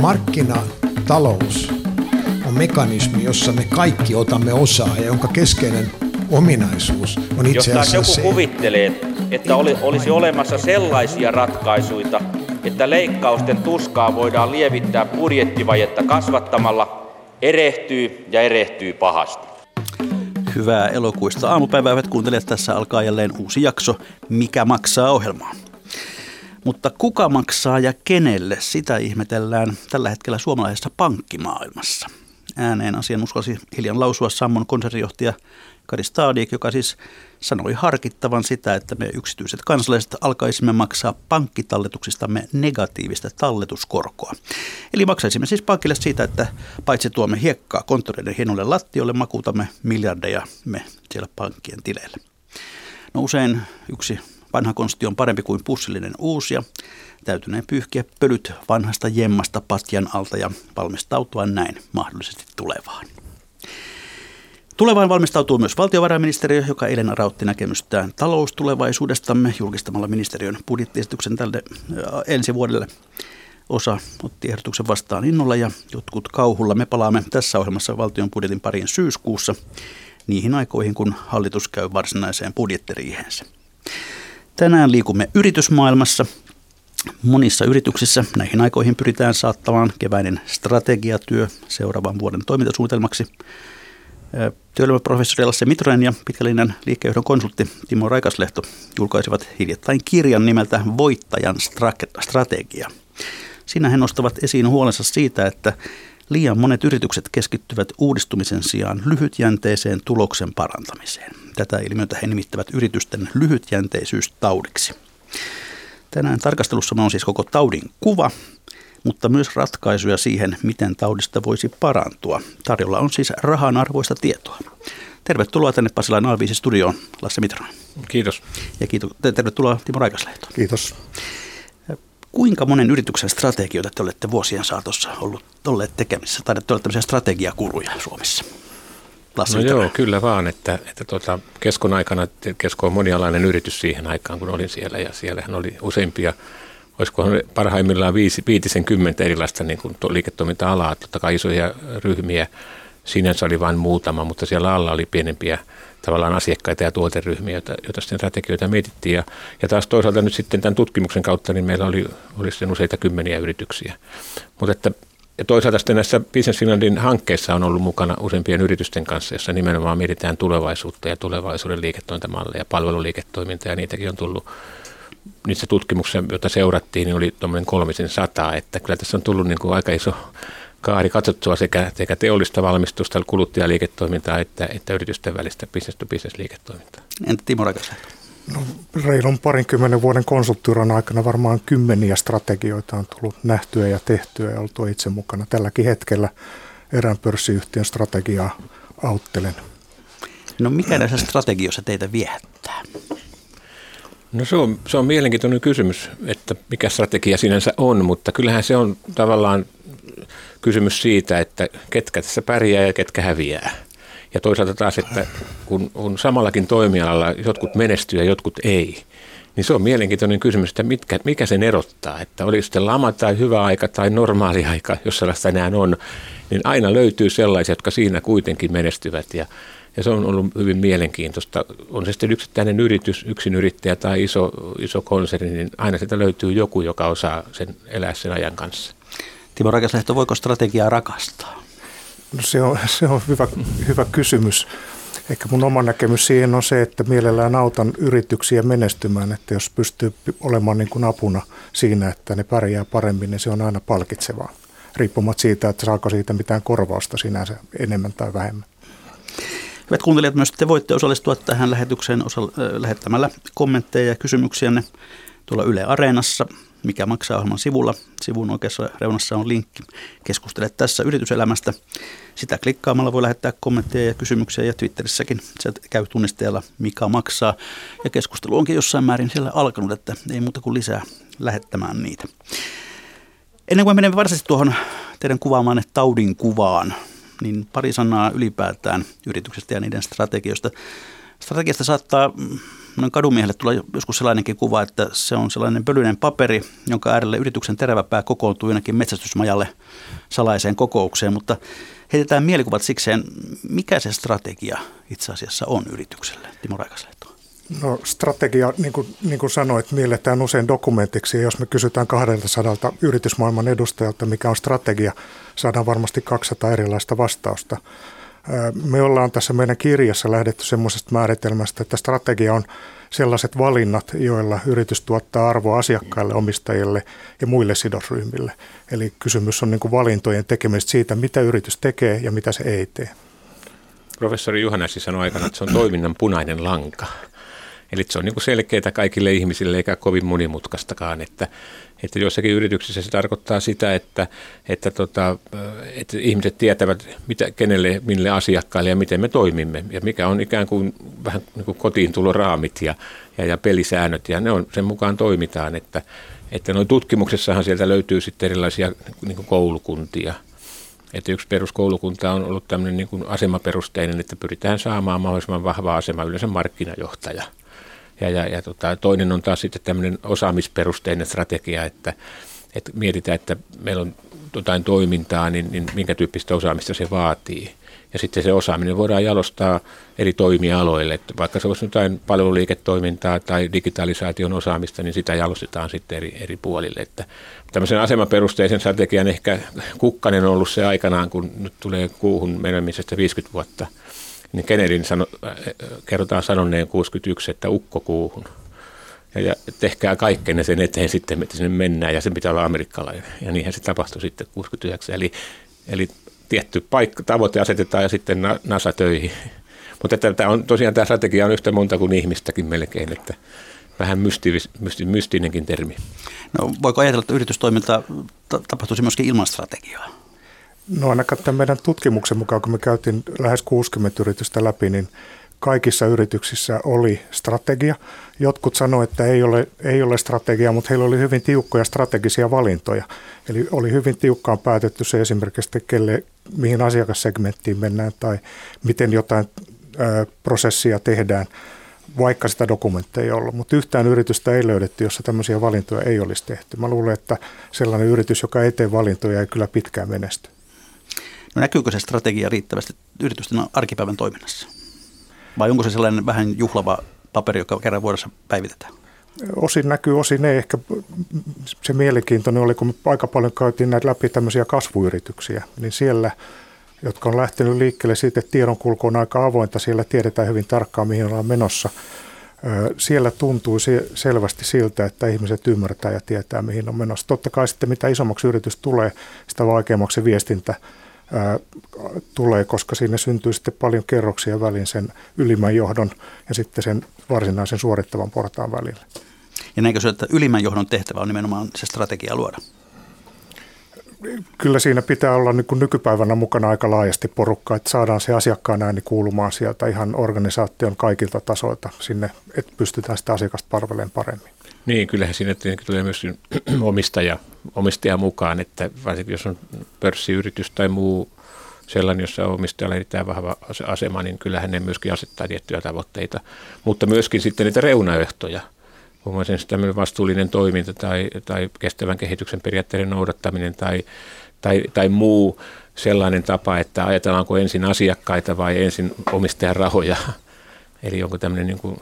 Markkinatalous on mekanismi, jossa me kaikki otamme osaa ja jonka keskeinen ominaisuus on itse Jos taas asiassa joku se, kuvittelee, että oli, olisi olemassa sellaisia ratkaisuja, että leikkausten tuskaa voidaan lievittää budjettivajetta kasvattamalla, erehtyy ja erehtyy pahasti. Hyvää elokuista aamupäivää, hyvät kuuntelijat. Tässä alkaa jälleen uusi jakso Mikä maksaa ohjelmaa. Mutta kuka maksaa ja kenelle, sitä ihmetellään tällä hetkellä suomalaisessa pankkimaailmassa. Ääneen asian uskalsi hiljan lausua Sammon konsernijohtaja Kari Stadik, joka siis sanoi harkittavan sitä, että me yksityiset kansalaiset alkaisimme maksaa pankkitalletuksistamme negatiivista talletuskorkoa. Eli maksaisimme siis pankille siitä, että paitsi tuomme hiekkaa konttoreiden hienolle lattiolle, makuutamme miljardeja me siellä pankkien tileillä. No usein yksi vanha konsti on parempi kuin pussillinen uusia. Täytyneen pyyhkiä pölyt vanhasta jemmasta patjan alta ja valmistautua näin mahdollisesti tulevaan. Tulevaan valmistautuu myös valtiovarainministeriö, joka eilen rautti näkemystään taloustulevaisuudestamme julkistamalla ministeriön budjettiesityksen tälle ensi vuodelle. Osa otti ehdotuksen vastaan innolla ja jotkut kauhulla. Me palaamme tässä ohjelmassa valtion budjetin pariin syyskuussa niihin aikoihin, kun hallitus käy varsinaiseen budjettiriihensä. Tänään liikumme yritysmaailmassa. Monissa yrityksissä näihin aikoihin pyritään saattamaan keväinen strategiatyö seuraavan vuoden toimintasuunnitelmaksi. Työelämäprofessori Lasse Mitronen ja pitkällinen liikkeenjohdon konsultti Timo Raikaslehto julkaisivat hiljattain kirjan nimeltä Voittajan strategia. Siinä he nostavat esiin huolensa siitä, että liian monet yritykset keskittyvät uudistumisen sijaan lyhytjänteiseen tuloksen parantamiseen. Tätä ilmiötä he nimittävät yritysten lyhytjänteisyys-taudiksi. Tänään tarkastelussa on siis koko taudin kuva, mutta myös ratkaisuja siihen, miten taudista voisi parantua. Tarjolla on siis rahan arvoista tietoa. Tervetuloa tänne Pasilan Alviisi studioon, Lasse Mitronen. Kiitos. Ja kiitos, tervetuloa Timo Raikaslehto. Kiitos. Kuinka monen yrityksen strategioita te olette vuosien saatossa ollut, olleet tekemisissä, tai te olette tämmöisiä strategiakuruja Suomessa? Lasse no joo, kyllä vaan, että, että tuota, Keskon aikana, Kesko on monialainen yritys siihen aikaan, kun olin siellä, ja siellähän oli useimpia olisiko parhaimmillaan viisi, viitisen kymmentä erilaista niin kuin liiketoiminta-alaa, totta kai isoja ryhmiä, sinänsä oli vain muutama, mutta siellä alla oli pienempiä tavallaan asiakkaita ja tuoteryhmiä, joita, joita sitten strategioita mietittiin. Ja, ja taas toisaalta nyt sitten tämän tutkimuksen kautta, niin meillä oli, oli sitten useita kymmeniä yrityksiä. Mutta että ja toisaalta sitten näissä Business Finlandin hankkeissa on ollut mukana useampien yritysten kanssa, jossa nimenomaan mietitään tulevaisuutta ja tulevaisuuden liiketoimintamalleja ja palveluliiketoimintaa, ja niitäkin on tullut niissä tutkimuksissa, joita seurattiin, niin oli tuommoinen kolmisen sataa, että kyllä tässä on tullut niin kuin aika iso kaari katsottua sekä, sekä teollista valmistusta, kuluttajaliiketoimintaa että, että yritysten välistä business-to-business liiketoimintaa. Entä Timo Rakasle? No, reilun parinkymmenen vuoden konsulttiuran aikana varmaan kymmeniä strategioita on tullut nähtyä ja tehtyä ja oltu itse mukana. Tälläkin hetkellä erään pörssiyhtiön strategiaa auttelen. No mikä näissä strategioissa teitä viehättää? No se on, se on mielenkiintoinen kysymys, että mikä strategia sinänsä on, mutta kyllähän se on tavallaan kysymys siitä, että ketkä tässä pärjää ja ketkä häviää. Ja toisaalta taas, että kun on samallakin toimialalla jotkut menestyy ja jotkut ei, niin se on mielenkiintoinen kysymys, että mitkä, mikä sen erottaa. Että oli sitten lama tai hyvä aika tai normaali aika, jos sellaista enää on, niin aina löytyy sellaisia, jotka siinä kuitenkin menestyvät. Ja, ja se on ollut hyvin mielenkiintoista. On se sitten yksittäinen yritys, yksin yrittäjä tai iso, iso konserni, niin aina sieltä löytyy joku, joka osaa sen elää sen ajan kanssa. Timo Rakaslehto, voiko strategiaa rakastaa? No se on, se on hyvä, hyvä kysymys. Ehkä mun oma näkemys siihen on se, että mielellään autan yrityksiä menestymään, että jos pystyy olemaan niin kuin apuna siinä, että ne pärjää paremmin, niin se on aina palkitsevaa. Riippumatta siitä, että saako siitä mitään korvausta sinänsä enemmän tai vähemmän. Hyvät kuuntelijat, myös te voitte osallistua tähän lähetykseen osa- lähettämällä kommentteja ja kysymyksiänne tuolla Yle Areenassa mikä maksaa ohjelman sivulla. Sivun oikeassa reunassa on linkki Keskustele tässä yrityselämästä. Sitä klikkaamalla voi lähettää kommentteja ja kysymyksiä ja Twitterissäkin se käy tunnisteella mikä maksaa. Ja keskustelu onkin jossain määrin siellä alkanut, että ei muuta kuin lisää lähettämään niitä. Ennen kuin menemme varsinaisesti tuohon teidän kuvaamaan taudin kuvaan, niin pari sanaa ylipäätään yrityksestä ja niiden strategioista. Strategiasta saattaa noin kadumiehelle tulee joskus sellainenkin kuva, että se on sellainen pölyinen paperi, jonka äärelle yrityksen terävä pää kokoontuu jonnekin metsästysmajalle salaiseen kokoukseen, mutta heitetään mielikuvat sikseen, mikä se strategia itse asiassa on yritykselle, Timo Raikaslehto? No strategia, niin kuin, niin kuin sanoit, mielletään usein dokumentiksi. Ja jos me kysytään 200 yritysmaailman edustajalta, mikä on strategia, saadaan varmasti 200 erilaista vastausta. Me ollaan tässä meidän kirjassa lähdetty semmoisesta määritelmästä, että strategia on sellaiset valinnat, joilla yritys tuottaa arvoa asiakkaille, omistajille ja muille sidosryhmille. Eli kysymys on niin valintojen tekemisestä siitä, mitä yritys tekee ja mitä se ei tee. Professori Juhanasi sanoi aikana, että se on toiminnan punainen lanka. Eli se on niin selkeää kaikille ihmisille eikä kovin monimutkaistakaan, että, että jossakin yrityksissä se tarkoittaa sitä, että, että, tota, että ihmiset tietävät, mitä, kenelle, mille asiakkaille ja miten me toimimme. Ja mikä on ikään kuin vähän niin kuin kotiin tuloraamit ja, ja, ja pelisäännöt. Ja ne on, sen mukaan toimitaan, että, että noin tutkimuksessahan sieltä löytyy sitten erilaisia niin koulukuntia – että yksi peruskoulukunta on ollut tämmöinen niin kuin asemaperusteinen, että pyritään saamaan mahdollisimman vahva asema, yleensä markkinajohtaja – ja, ja, ja tota, toinen on taas sitten tämmöinen osaamisperusteinen strategia, että, että mietitään, että meillä on jotain toimintaa, niin, niin minkä tyyppistä osaamista se vaatii. Ja sitten se osaaminen voidaan jalostaa eri toimialoille. Että vaikka se olisi jotain palveluliiketoimintaa tai digitalisaation osaamista, niin sitä jalostetaan sitten eri, eri puolille. Että tämmöisen asemaperusteisen strategian ehkä kukkanen on ollut se aikanaan, kun nyt tulee kuuhun menemisestä 50 vuotta – niin Kennedyn sano, äh, kerrotaan sanoneen 61, että ukko kuuhun. Ja, ja tehkää kaikkenne sen eteen sitten, että sinne mennään, ja sen pitää olla amerikkalainen. Ja niinhän se tapahtui sitten 69. Eli, eli tietty paikka, tavoite asetetaan ja sitten NASA töihin. Mutta tämä on, tosiaan tämä strategia on yhtä monta kuin ihmistäkin melkein, että vähän mystivis, mysti, mystinenkin termi. No, voiko ajatella, että yritystoiminta tapahtuisi myöskin ilman strategiaa? No ainakaan tämän meidän tutkimuksen mukaan, kun me käytiin lähes 60 yritystä läpi, niin kaikissa yrityksissä oli strategia. Jotkut sanoivat, että ei ole, ei ole strategia, mutta heillä oli hyvin tiukkoja strategisia valintoja. Eli oli hyvin tiukkaan päätetty se esimerkiksi, kelle, mihin asiakassegmenttiin mennään tai miten jotain ö, prosessia tehdään, vaikka sitä dokumentteja ei ollut. Mutta yhtään yritystä ei löydetty, jossa tämmöisiä valintoja ei olisi tehty. Mä luulen, että sellainen yritys, joka ei tee valintoja, ei kyllä pitkään menesty. No näkyykö se strategia riittävästi yritysten arkipäivän toiminnassa? Vai onko se sellainen vähän juhlava paperi, joka kerran vuodessa päivitetään? Osin näkyy, osin ei. Ehkä se mielenkiintoinen oli, kun aika paljon käytiin näitä läpi tämmöisiä kasvuyrityksiä, niin siellä, jotka on lähtenyt liikkeelle siitä, että tiedonkulku on aika avointa, siellä tiedetään hyvin tarkkaan, mihin ollaan menossa. Siellä tuntuu selvästi siltä, että ihmiset ymmärtää ja tietää, mihin on menossa. Totta kai sitten mitä isommaksi yritys tulee, sitä vaikeammaksi viestintä ää, tulee, koska siinä syntyy sitten paljon kerroksia välin sen ylimmän johdon ja sitten sen varsinaisen suorittavan portaan välillä. Ja näinkö se, että ylimmän johdon tehtävä on nimenomaan se strategia luoda? Kyllä siinä pitää olla niin kuin nykypäivänä mukana aika laajasti porukkaa, että saadaan se asiakkaan ääni kuulumaan sieltä ihan organisaation kaikilta tasoilta sinne, että pystytään sitä asiakasta palvelemaan paremmin. Niin, kyllähän siinä tulee myös omistaja, omistaja mukaan, että varsinkin jos on pörssiyritys tai muu sellainen, jossa omistajalla erittäin vahva asema, niin kyllähän ne myöskin asettaa tiettyjä tavoitteita, mutta myöskin sitten niitä reunaehtoja. Muun muassa tämmöinen vastuullinen toiminta tai, tai kestävän kehityksen periaatteiden noudattaminen tai, tai, tai muu sellainen tapa, että ajatellaanko ensin asiakkaita vai ensin omistajan rahoja eli onko tämmöinen niin kuin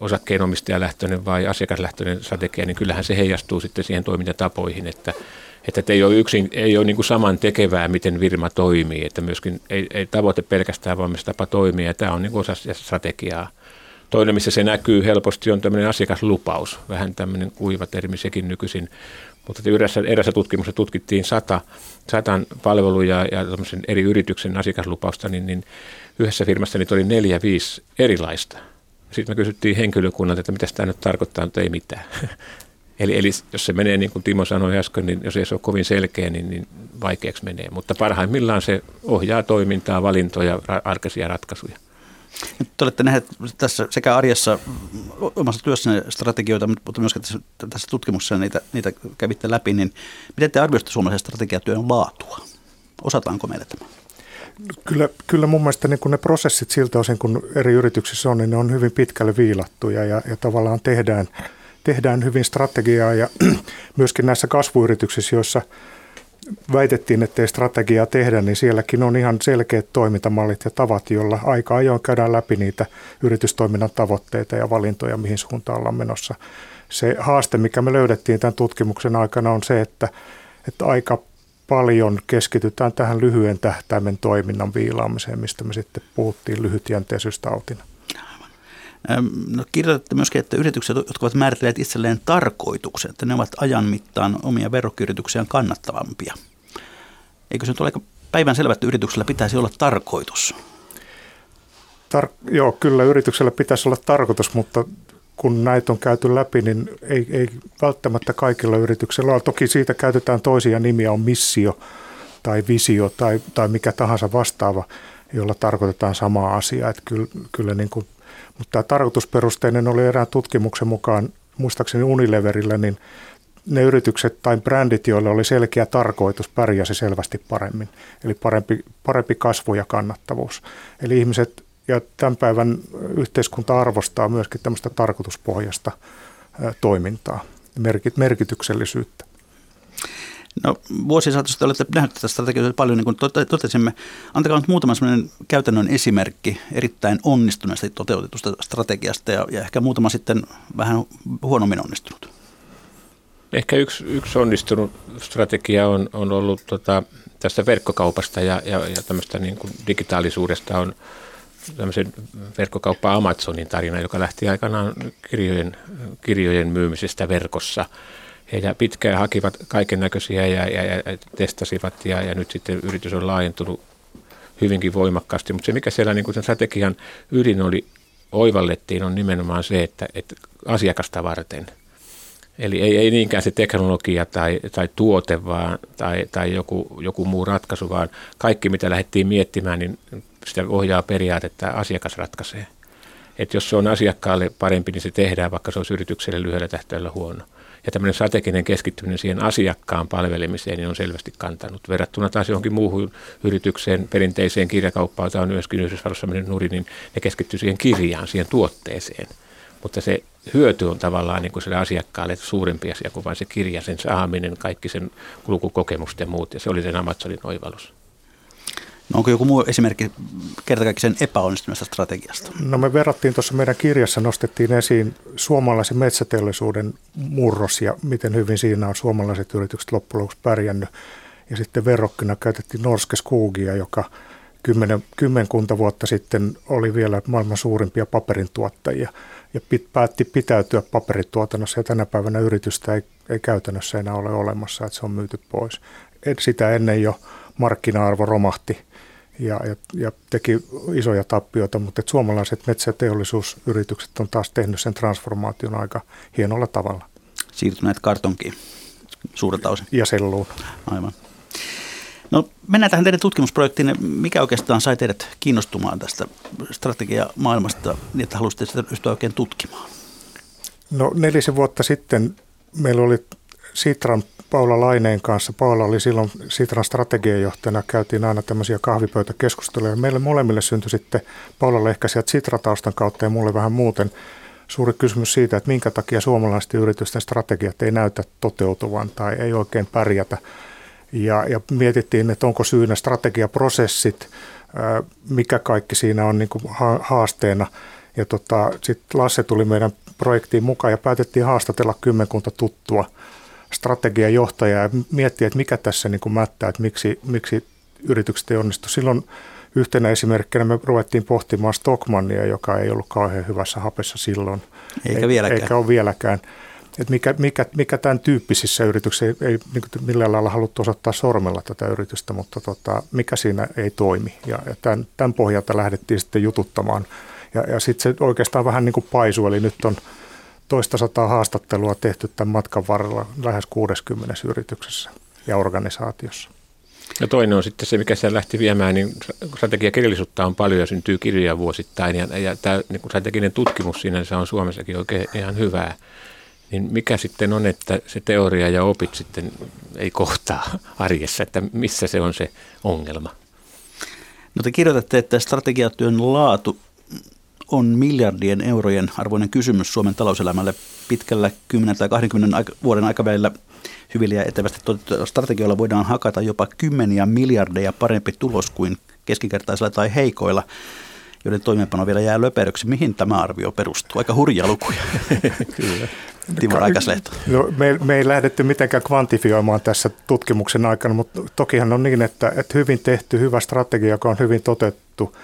osakkeenomistajalähtöinen vai asiakaslähtöinen strategia, niin kyllähän se heijastuu sitten siihen toimintatapoihin, että, että ei ole, yksin, ei ole niin kuin saman tekevää, miten firma toimii, että myöskin ei, ei tavoite pelkästään vaan tapa toimia, ja tämä on niin kuin osa strategiaa. Toinen, missä se näkyy helposti, on tämmöinen asiakaslupaus, vähän tämmöinen kuiva termi sekin nykyisin, mutta erässä, erässä tutkimuksessa tutkittiin sata, satan palveluja ja eri yrityksen asiakaslupausta, niin, niin yhdessä firmassa niitä oli neljä, viisi erilaista. Sitten me kysyttiin henkilökunnalta, että mitä tämä nyt tarkoittaa, mutta ei mitään. eli, eli jos se menee niin kuin Timo sanoi äsken, niin jos ei se ole kovin selkeä, niin, niin vaikeaksi menee. Mutta parhaimmillaan se ohjaa toimintaa, valintoja, ra- arkaisia ratkaisuja. Nyt te olette nähneet tässä sekä arjessa omassa työssänne strategioita, mutta myös tässä, tässä tutkimuksessa niitä, niitä kävitte läpi, niin miten te arvioitte suomalaisen strategiatyön laatua? Osataanko meillä tämä? Kyllä, kyllä mun mielestä niin kun ne prosessit siltä osin, kun eri yrityksissä on, niin ne on hyvin pitkälle viilattuja ja, ja tavallaan tehdään, tehdään hyvin strategiaa ja myöskin näissä kasvuyrityksissä, joissa väitettiin, että ei strategiaa tehdä, niin sielläkin on ihan selkeät toimintamallit ja tavat, joilla aika ajoin käydään läpi niitä yritystoiminnan tavoitteita ja valintoja, mihin suuntaan ollaan menossa. Se haaste, mikä me löydettiin tämän tutkimuksen aikana, on se, että, että aika paljon keskitytään tähän lyhyen tähtäimen toiminnan viilaamiseen, mistä me sitten puhuttiin lyhytjänteisyystautina. No, kirjoitatte myöskin, että yritykset, jotka ovat määritelleet itselleen tarkoituksen, että ne ovat ajan mittaan omia verrokkiyrityksiään kannattavampia. Eikö se nyt ole aika päivän selvä, että yrityksellä pitäisi olla tarkoitus? Tar- joo, kyllä yrityksellä pitäisi olla tarkoitus, mutta kun näitä on käyty läpi, niin ei, ei välttämättä kaikilla yrityksillä ole. Toki siitä käytetään toisia nimiä, on missio tai visio tai, tai mikä tahansa vastaava, jolla tarkoitetaan samaa asiaa. Että kyllä, kyllä niin kuin, mutta tämä tarkoitusperusteinen oli erään tutkimuksen mukaan, muistaakseni Unileverillä, niin ne yritykset tai brändit, joille oli selkeä tarkoitus, pärjäsi selvästi paremmin. Eli parempi, parempi kasvu ja kannattavuus. Eli ihmiset ja tämän päivän yhteiskunta arvostaa myöskin tämmöistä tarkoituspohjasta toimintaa, merkityksellisyyttä. No vuosien saatossa te olette nähneet tätä strategiaa paljon, niin kuin totesimme. Antakaa nyt muutama sellainen käytännön esimerkki erittäin onnistuneesti toteutetusta strategiasta ja, ja ehkä muutama sitten vähän huonommin onnistunut. Ehkä yksi, yksi onnistunut strategia on, on ollut tota, tästä verkkokaupasta ja, ja, ja tämmöistä niin kuin digitaalisuudesta on tämmöisen verkkokauppa Amazonin tarina, joka lähti aikanaan kirjojen, kirjojen myymisestä verkossa. He pitkään hakivat kaiken näköisiä ja, ja, ja, testasivat ja, ja nyt sitten yritys on laajentunut hyvinkin voimakkaasti. Mutta se, mikä siellä niin sen strategian ydin oli, oivallettiin, on nimenomaan se, että, että asiakasta varten – Eli ei, ei niinkään se teknologia tai, tai tuote vaan, tai, tai joku, joku muu ratkaisu, vaan kaikki mitä lähdettiin miettimään, niin sitä ohjaa periaate, että asiakas ratkaisee. Että jos se on asiakkaalle parempi, niin se tehdään, vaikka se olisi yritykselle lyhyellä tähtäimellä huono. Ja tämmöinen strateginen keskittyminen siihen asiakkaan palvelemiseen niin on selvästi kantanut. Verrattuna taas johonkin muuhun yritykseen, perinteiseen kirjakauppaan, jota on myöskin Yhdysvalloissa mennyt nuri, niin ne keskittyy siihen kirjaan, siihen tuotteeseen. Mutta se hyöty on tavallaan niin kuin sille asiakkaalle suurempi asia kuin vain se kirja, sen saaminen, kaikki sen kulkukokemusten muut. Ja se oli sen Amazonin oivallus. No onko joku muu esimerkki kertakaikkisen epäonnistuneesta strategiasta? No me verrattiin tuossa meidän kirjassa, nostettiin esiin suomalaisen metsäteollisuuden murros ja miten hyvin siinä on suomalaiset yritykset loppujen lopuksi pärjännyt. Ja sitten verrokkina käytettiin Norske Skogia, joka kymmenen, kymmenkunta vuotta sitten oli vielä maailman suurimpia paperin tuottajia ja pit, päätti pitäytyä paperituotannossa ja tänä päivänä yritystä ei, ei käytännössä enää ole olemassa, että se on myyty pois. Sitä ennen jo markkina-arvo romahti ja, ja, ja teki isoja tappioita, mutta että suomalaiset metsäteollisuusyritykset on taas tehnyt sen transformaation aika hienolla tavalla. Siirtyneet kartonkiin suurelta osin. Ja selluun. Aivan. No mennään tähän teidän tutkimusprojektiin. Mikä oikeastaan sai teidät kiinnostumaan tästä strategiamaailmasta niin, että halusitte sitä pystyä oikein tutkimaan? No nelisen vuotta sitten meillä oli Sitran Paula Laineen kanssa. Paula oli silloin Sitran strategiajohtajana. Käytiin aina tämmöisiä kahvipöytäkeskusteluja. Meille molemmille syntyi sitten Paulalle ehkä sieltä Sitra-taustan kautta ja mulle vähän muuten suuri kysymys siitä, että minkä takia suomalaisten yritysten strategiat ei näytä toteutuvan tai ei oikein pärjätä. Ja, ja mietittiin, että onko syynä strategiaprosessit, mikä kaikki siinä on niin haasteena. Ja tota, sitten Lasse tuli meidän projektiin mukaan ja päätettiin haastatella kymmenkunta tuttua strategiajohtajaa ja miettiä, että mikä tässä niin kuin mättää, että miksi, miksi yritykset ei onnistu. Silloin yhtenä esimerkkinä me ruvettiin pohtimaan Stockmannia, joka ei ollut kauhean hyvässä hapessa silloin. Eikä vieläkään. Eikä ole vieläkään että mikä, mikä, mikä tämän tyyppisissä yrityksissä, ei, ei niin millään lailla haluttu osoittaa sormella tätä yritystä, mutta tota, mikä siinä ei toimi. Ja, ja tämän, tämän pohjalta lähdettiin sitten jututtamaan. Ja, ja sitten se oikeastaan vähän niin kuin paisu, eli nyt on toista sataa haastattelua tehty tämän matkan varrella lähes 60 yrityksessä ja organisaatiossa. Ja toinen on sitten se, mikä siellä lähti viemään, niin strategiakirjallisuutta on paljon ja syntyy kirjoja vuosittain. Ja, ja tämä niin strateginen tutkimus sinänsä on Suomessakin oikein ihan hyvää niin mikä sitten on, että se teoria ja opit sitten ei kohtaa arjessa, että missä se on se ongelma? No te kirjoitatte, että strategiatyön laatu on miljardien eurojen arvoinen kysymys Suomen talouselämälle pitkällä 10 tai 20 vuoden aikavälillä hyvillä ja etevästi strategioilla voidaan hakata jopa kymmeniä miljardeja parempi tulos kuin keskikertaisilla tai heikoilla, joiden toimeenpano vielä jää löperöksi. Mihin tämä arvio perustuu? Aika hurja lukuja. Kyllä. Timo Raikaslehto. No, me, me ei lähdetty mitenkään kvantifioimaan tässä tutkimuksen aikana, mutta tokihan on niin, että, että hyvin tehty, hyvä strategia, joka on hyvin toteutettu,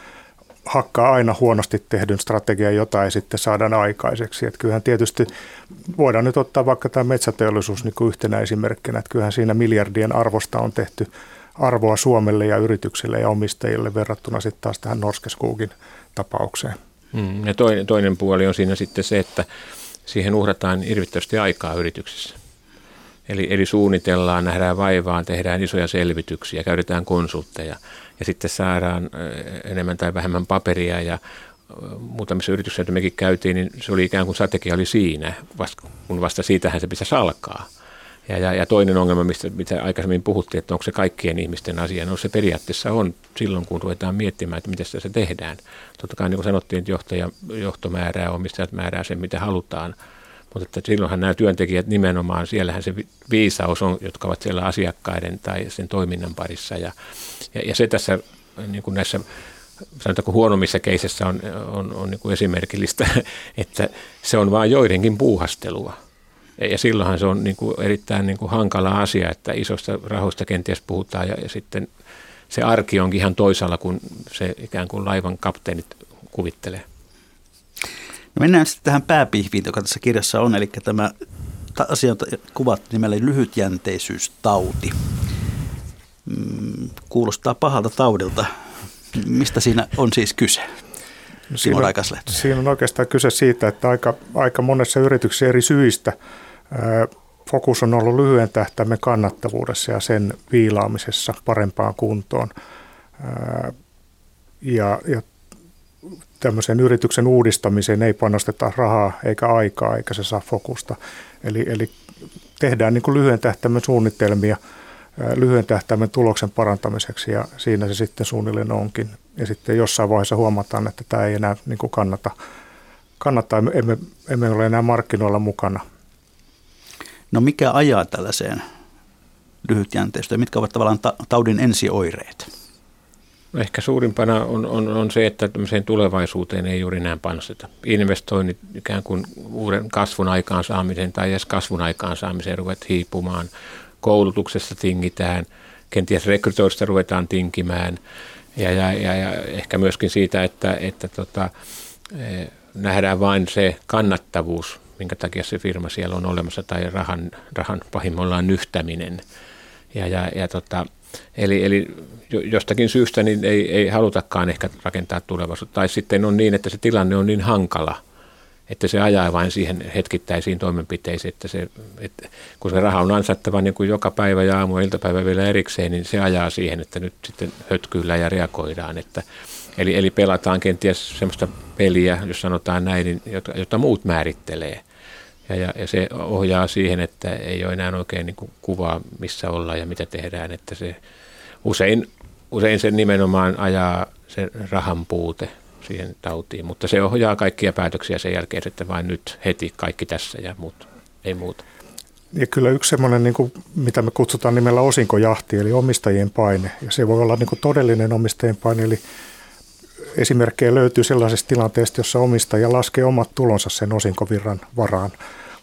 hakkaa aina huonosti tehdyn strategian, jota ei sitten saada aikaiseksi. Että kyllähän tietysti voidaan nyt ottaa vaikka tämä metsäteollisuus niin kuin yhtenä esimerkkinä, että kyllähän siinä miljardien arvosta on tehty arvoa Suomelle ja yrityksille ja omistajille verrattuna sitten taas tähän Norskeskogin tapaukseen. Mm, ja toinen, toinen puoli on siinä sitten se, että siihen uhrataan hirvittävästi aikaa yrityksessä. Eli, eli suunnitellaan, nähdään vaivaan, tehdään isoja selvityksiä, käytetään konsultteja ja sitten saadaan enemmän tai vähemmän paperia ja muutamissa yrityksissä, joita mekin käytiin, niin se oli ikään kuin strategia oli siinä, kun vasta siitähän se pitäisi alkaa. Ja, ja, ja toinen ongelma, mistä, mitä aikaisemmin puhuttiin, että onko se kaikkien ihmisten asia, no se periaatteessa on silloin, kun ruvetaan miettimään, että miten se tehdään. Totta kai niin kuin sanottiin, että johtaja, johto määrää, omistajat määrää sen, mitä halutaan, mutta että silloinhan nämä työntekijät nimenomaan, siellähän se viisaus on, jotka ovat siellä asiakkaiden tai sen toiminnan parissa. Ja, ja, ja se tässä niin kuin näissä sanotaanko huonommissa keisissä on, on, on niin kuin esimerkillistä, että se on vain joidenkin puuhastelua. Ja silloinhan se on niin kuin erittäin niin kuin hankala asia, että isosta rahoista kenties puhutaan ja, ja sitten se arki onkin ihan toisella kuin se ikään kuin laivan kapteenit kuvittelee. No mennään sitten tähän pääpihviin, joka tässä kirjassa on, eli tämä asia kuvat nimellä lyhytjänteisyystauti. Mm, kuulostaa pahalta taudilta. Mistä siinä on siis kyse? No siinä, on, siinä on oikeastaan kyse siitä, että aika, aika monessa yrityksessä eri syistä ää, fokus on ollut lyhyen tähtäimen kannattavuudessa ja sen viilaamisessa parempaan kuntoon. Ää, ja, ja tämmöisen yrityksen uudistamiseen ei panosteta rahaa eikä aikaa, eikä se saa fokusta. Eli, eli tehdään niin kuin lyhyen tähtäimen suunnitelmia lyhyen tähtäimen tuloksen parantamiseksi ja siinä se sitten suunnilleen onkin. Ja sitten jossain vaiheessa huomataan, että tämä ei enää niin kuin kannata, kannattaa, emme, emme ole enää markkinoilla mukana. No mikä ajaa tällaiseen lyhytjänteistöön? Mitkä ovat tavallaan taudin ensioireet? Ehkä suurimpana on, on, on se, että tämmöiseen tulevaisuuteen ei juuri näin panosteta. Investoinnit ikään kuin uuden kasvun aikaansaamiseen tai edes kasvun aikaansaamiseen ruvet hiipumaan. Koulutuksessa tingitään, kenties rekrytoista ruvetaan tinkimään ja, ja, ja, ja ehkä myöskin siitä, että, että tota, eh, nähdään vain se kannattavuus, minkä takia se firma siellä on olemassa tai rahan, rahan pahimmillaan nyhtäminen. Ja, ja, ja tota, Eli, eli jostakin syystä niin ei, ei halutakaan ehkä rakentaa tulevaisuutta. Tai sitten on niin, että se tilanne on niin hankala, että se ajaa vain siihen hetkittäisiin toimenpiteisiin, että, se, että kun se raha on ansattava niin kuin joka päivä ja aamu ja iltapäivä vielä erikseen, niin se ajaa siihen, että nyt sitten hötkyillä ja reagoidaan. Että, eli, eli pelataan kenties sellaista peliä, jos sanotaan näin, niin, jota, jota muut määrittelee – ja, ja, ja se ohjaa siihen, että ei ole enää oikein niin kuvaa, missä ollaan ja mitä tehdään. Että se usein, usein se nimenomaan ajaa se rahan puute siihen tautiin, mutta se ohjaa kaikkia päätöksiä sen jälkeen, että vain nyt heti kaikki tässä ja muut, ei muuta. Ja kyllä yksi semmoinen, niin kuin, mitä me kutsutaan nimellä osinkojahti, eli omistajien paine. Ja se voi olla niin kuin todellinen omistajien paine, eli esimerkkejä löytyy sellaisesta tilanteesta, jossa omistaja laskee omat tulonsa sen osinkovirran varaan.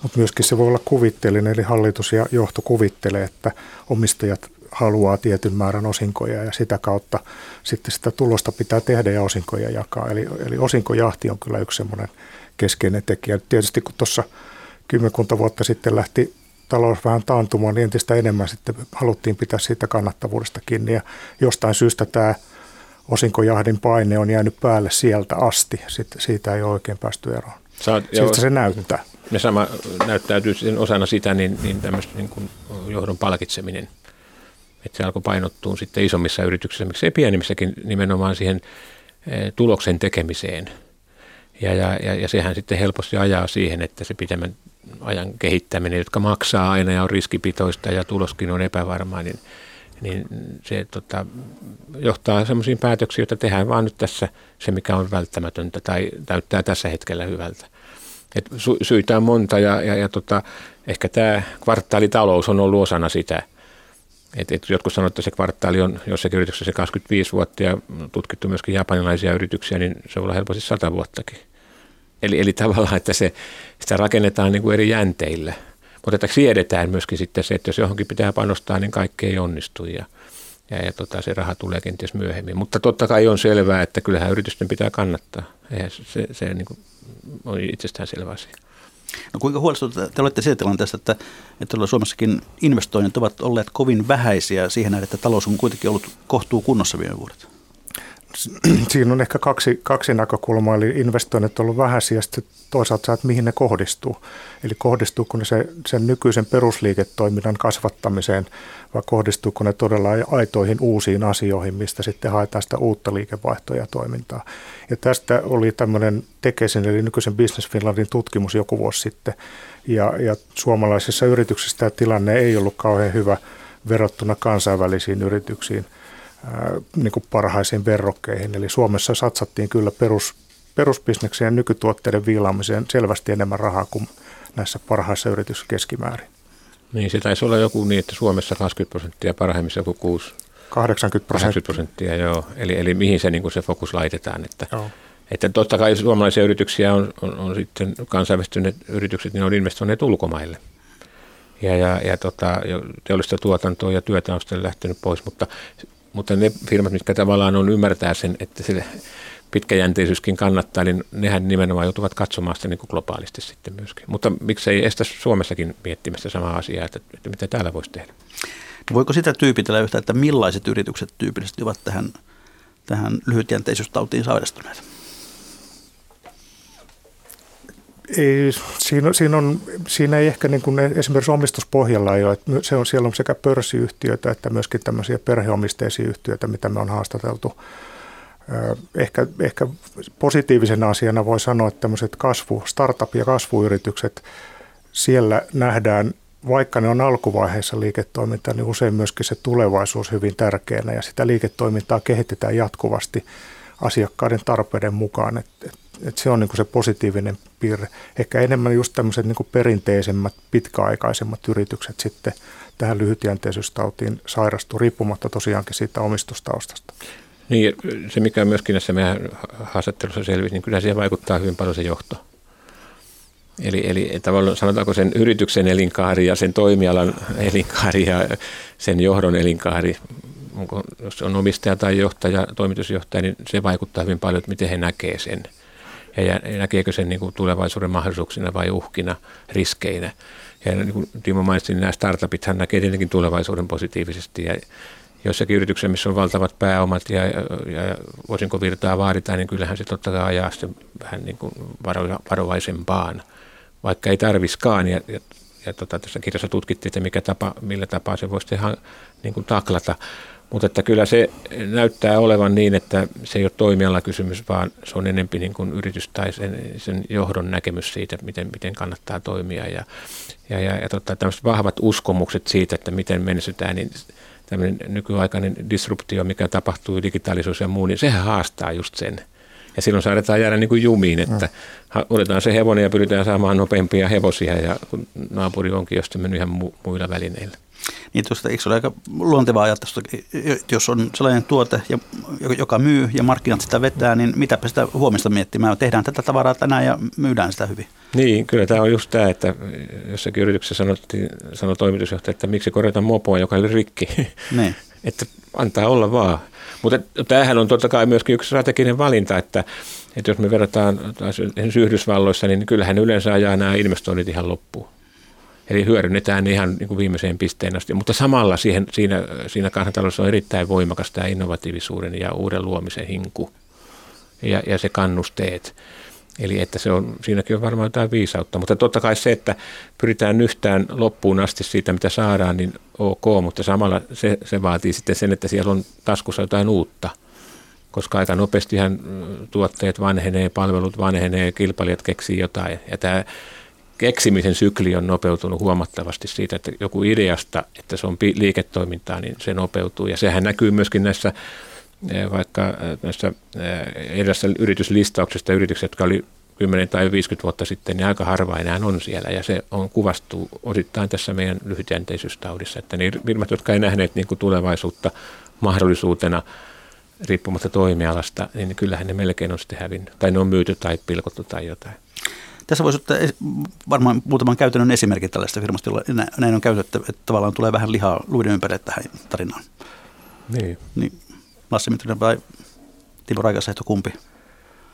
Mutta myöskin se voi olla kuvitteellinen, eli hallitus ja johto kuvittelee, että omistajat haluaa tietyn määrän osinkoja ja sitä kautta sitten sitä tulosta pitää tehdä ja osinkoja jakaa. Eli, eli osinkojahti on kyllä yksi semmoinen keskeinen tekijä. Tietysti kun tuossa kymmenkunta vuotta sitten lähti talous vähän taantumaan, niin entistä enemmän sitten haluttiin pitää siitä kannattavuudesta kiinni. Ja jostain syystä tämä osinkojahdin paine on jäänyt päälle sieltä asti. Sitten siitä ei ole oikein päästy eroon. Saat, Siltä joo, se näyttää. Ja sama näyttäytyy osana sitä, niin, niin tämmöistä niin kuin johdon palkitseminen. Että se alkoi painottua sitten isommissa yrityksissä, miksei pienemmissäkin nimenomaan siihen e, tuloksen tekemiseen. Ja, ja, ja, ja sehän sitten helposti ajaa siihen, että se pitemmän ajan kehittäminen, jotka maksaa aina ja on riskipitoista ja tuloskin on epävarmaa, niin niin se tota, johtaa sellaisiin päätöksiin, joita tehdään vaan nyt tässä se, mikä on välttämätöntä tai näyttää tässä hetkellä hyvältä. Et sy- syitä on monta ja, ja, ja tota, ehkä tämä kvartaalitalous on ollut osana sitä. Et, et jotkut sanoivat, että se kvartaali on jossakin yrityksessä se 25 vuotta ja tutkittu myöskin japanilaisia yrityksiä, niin se voi olla helposti 100 vuottakin. Eli, eli tavallaan, että se, sitä rakennetaan niin kuin eri jänteillä. Mutta että siedetään myöskin sitten se, että jos johonkin pitää panostaa, niin kaikki ei onnistu ja, ja, ja tota, se raha tulee kenties myöhemmin. Mutta totta kai on selvää, että kyllähän yritysten pitää kannattaa. Eihän se, se niin kuin on itsestään selvä asia. No kuinka huolestunut te olette siitä tilanteesta, että, että Suomessakin investoinnit ovat olleet kovin vähäisiä siihen nähden, että talous on kuitenkin ollut kohtuu kunnossa viime vuodet? Siinä on ehkä kaksi, kaksi näkökulmaa, eli investoinnit on ollut vähäisiä ja sitten toisaalta että mihin ne kohdistuu. Eli kohdistuuko ne se, sen nykyisen perusliiketoiminnan kasvattamiseen vai kohdistuuko ne todella aitoihin uusiin asioihin, mistä sitten haetaan sitä uutta liikevaihtoa ja toimintaa. Ja tästä oli tämmöinen Tekesin eli nykyisen Business Finlandin tutkimus joku vuosi sitten. Ja, ja suomalaisissa yrityksissä tämä tilanne ei ollut kauhean hyvä verrattuna kansainvälisiin yrityksiin – niin kuin parhaisiin verrokkeihin. Eli Suomessa satsattiin kyllä perus, perusbisnekseen ja nykytuotteiden viilaamiseen selvästi enemmän rahaa kuin näissä parhaissa yrityksissä keskimäärin. Niin, se taisi olla joku niin, että Suomessa 20 prosenttia, parhaimmissa joku 6, 80 prosenttia. 80 prosenttia, joo. Eli, eli mihin se, niin se fokus laitetaan. Että, joo. että totta kai suomalaisia yrityksiä on, on, on sitten kansainvälistyneet yritykset, niin on investoineet ulkomaille. Ja, ja, ja tota, teollista tuotantoa ja työtä on sitten lähtenyt pois, mutta mutta ne firmat, mitkä tavallaan on ymmärtää sen, että se pitkäjänteisyyskin kannattaa, niin nehän nimenomaan joutuvat katsomaan sitä niin kuin globaalisti sitten myöskin. Mutta miksei estä Suomessakin miettimästä samaa asiaa, että, että mitä täällä voisi tehdä. Voiko sitä tyypitellä yhtä, että millaiset yritykset tyypillisesti ovat tähän, tähän lyhytjänteisyystautiin sairastuneet? Ei, siinä, siinä, on, siinä ei ehkä niin kuin esimerkiksi omistuspohjalla ole, että se on, siellä on sekä pörssiyhtiöitä että myöskin tämmöisiä perheomisteisia yhtiöitä, mitä me on haastateltu. Ehkä, ehkä positiivisena asiana voi sanoa, että tämmöiset kasvu, startup- ja kasvuyritykset, siellä nähdään, vaikka ne on alkuvaiheessa liiketoimintaa, niin usein myöskin se tulevaisuus hyvin tärkeänä ja sitä liiketoimintaa kehitetään jatkuvasti asiakkaiden tarpeiden mukaan. Et, et että se on niin se positiivinen piirre. Ehkä enemmän just tämmöiset niin perinteisemmät, pitkäaikaisemmat yritykset sitten tähän lyhytjänteisyystautiin sairastuu, riippumatta tosiaankin siitä omistustaustasta. Niin, se mikä myöskin näissä meidän haastattelussa selvisi, niin kyllä siihen vaikuttaa hyvin paljon se johto. Eli, eli tavallaan sanotaanko sen yrityksen elinkaari ja sen toimialan elinkaari ja sen johdon elinkaari, onko, jos on omistaja tai johtaja, toimitusjohtaja, niin se vaikuttaa hyvin paljon, että miten he näkee sen – ja näkeekö sen niin kuin tulevaisuuden mahdollisuuksina vai uhkina, riskeinä. Ja niin kuin Timo mainitsi, niin nämä startupit hän näkee tietenkin tulevaisuuden positiivisesti ja jossakin yrityksessä, missä on valtavat pääomat ja, ja, ja osinkovirtaa vaaditaan, niin kyllähän se totta kai ajaa sitten vähän niin kuin varo, varovaisempaan, vaikka ei tarviskaan. Ja, ja, ja tota, tässä kirjassa tutkittiin, että mikä tapa, millä tapaa se voisi tehdä, niin kuin taklata. Mutta että kyllä se näyttää olevan niin, että se ei ole toimiala kysymys, vaan se on enempi niin kuin yritys tai sen, sen johdon näkemys siitä, miten, miten kannattaa toimia. Ja, ja, ja, ja tota, tämmöiset vahvat uskomukset siitä, että miten menestytään, niin tämmöinen nykyaikainen disruptio, mikä tapahtuu, digitaalisuus ja muu, niin sehän haastaa just sen. Ja silloin saadaan jäädä niin kuin jumiin, että mm. otetaan se hevonen ja pyritään saamaan nopeampia hevosia, ja kun naapuri onkin jostain mennyt ihan mu- muilla välineillä. Niin tuosta eikö ole aika luontevaa ajatusta, että jos on sellainen tuote, joka myy ja markkinat sitä vetää, niin mitäpä sitä huomista miettimään. Tehdään tätä tavaraa tänään ja myydään sitä hyvin. Niin, kyllä tämä on just tämä, että jossakin yrityksessä sanottiin, sanoi toimitusjohtaja, että miksi korjata mopoa, joka oli rikki. Niin. että antaa olla vaan. Mutta tämähän on totta kai myöskin yksi strateginen valinta, että, että jos me verrataan taas Yhdysvalloissa, niin kyllähän yleensä ajaa nämä investoinnit ihan loppuun. Eli hyödynnetään ihan niin kuin viimeiseen pisteen asti. Mutta samalla siihen, siinä, siinä kansantaloudessa on erittäin voimakas tämä innovatiivisuuden ja uuden luomisen hinku ja, ja se kannusteet. Eli että se on, siinäkin on varmaan jotain viisautta. Mutta totta kai se, että pyritään yhtään loppuun asti siitä, mitä saadaan, niin ok, mutta samalla se, se vaatii sitten sen, että siellä on taskussa jotain uutta. Koska aika nopeastihan tuotteet vanhenee, palvelut vanhenee, kilpailijat keksii jotain. Ja tämä keksimisen sykli on nopeutunut huomattavasti siitä, että joku ideasta, että se on liiketoimintaa, niin se nopeutuu. Ja sehän näkyy myöskin näissä vaikka näissä edessä yrityslistauksista yritykset, jotka oli 10 tai 50 vuotta sitten, niin aika harva enää on siellä. Ja se on kuvastuu osittain tässä meidän lyhytjänteisystaudissa, että ne firmat, jotka ei nähneet niin kuin tulevaisuutta mahdollisuutena riippumatta toimialasta, niin kyllähän ne melkein on sitten hävinnyt. Tai ne on myyty tai pilkottu tai jotain. Tässä voisi ottaa varmaan muutaman käytännön esimerkin tällaista firmasta, jolla näin on käytetty, että tavallaan tulee vähän lihaa luiden ympärille tähän tarinaan. Niin. niin Lassi Mitrinen vai Timo Raikasehto, kumpi?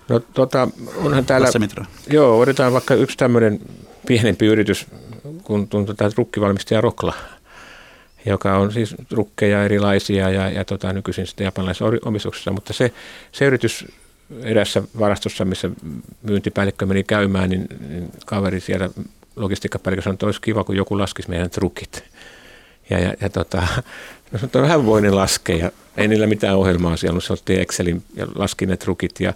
No tota, onhan täällä, joo, otetaan vaikka yksi tämmöinen pienempi yritys, kun tuntuu tämä rukkivalmistaja Rokla, joka on siis rukkeja erilaisia ja, ja tota, nykyisin sitten japanilaisessa omistuksessa, mutta se, se yritys edessä varastossa, missä myyntipäällikkö meni käymään, niin, niin kaveri siellä logistiikkapäällikkö sanoi, että olisi kiva, kun joku laskisi meidän trukit. Ja, ja, ja tota, no, on vähän voinen laskea ei niillä mitään ohjelmaa siellä, se otti Excelin ja laski ne trukit ja,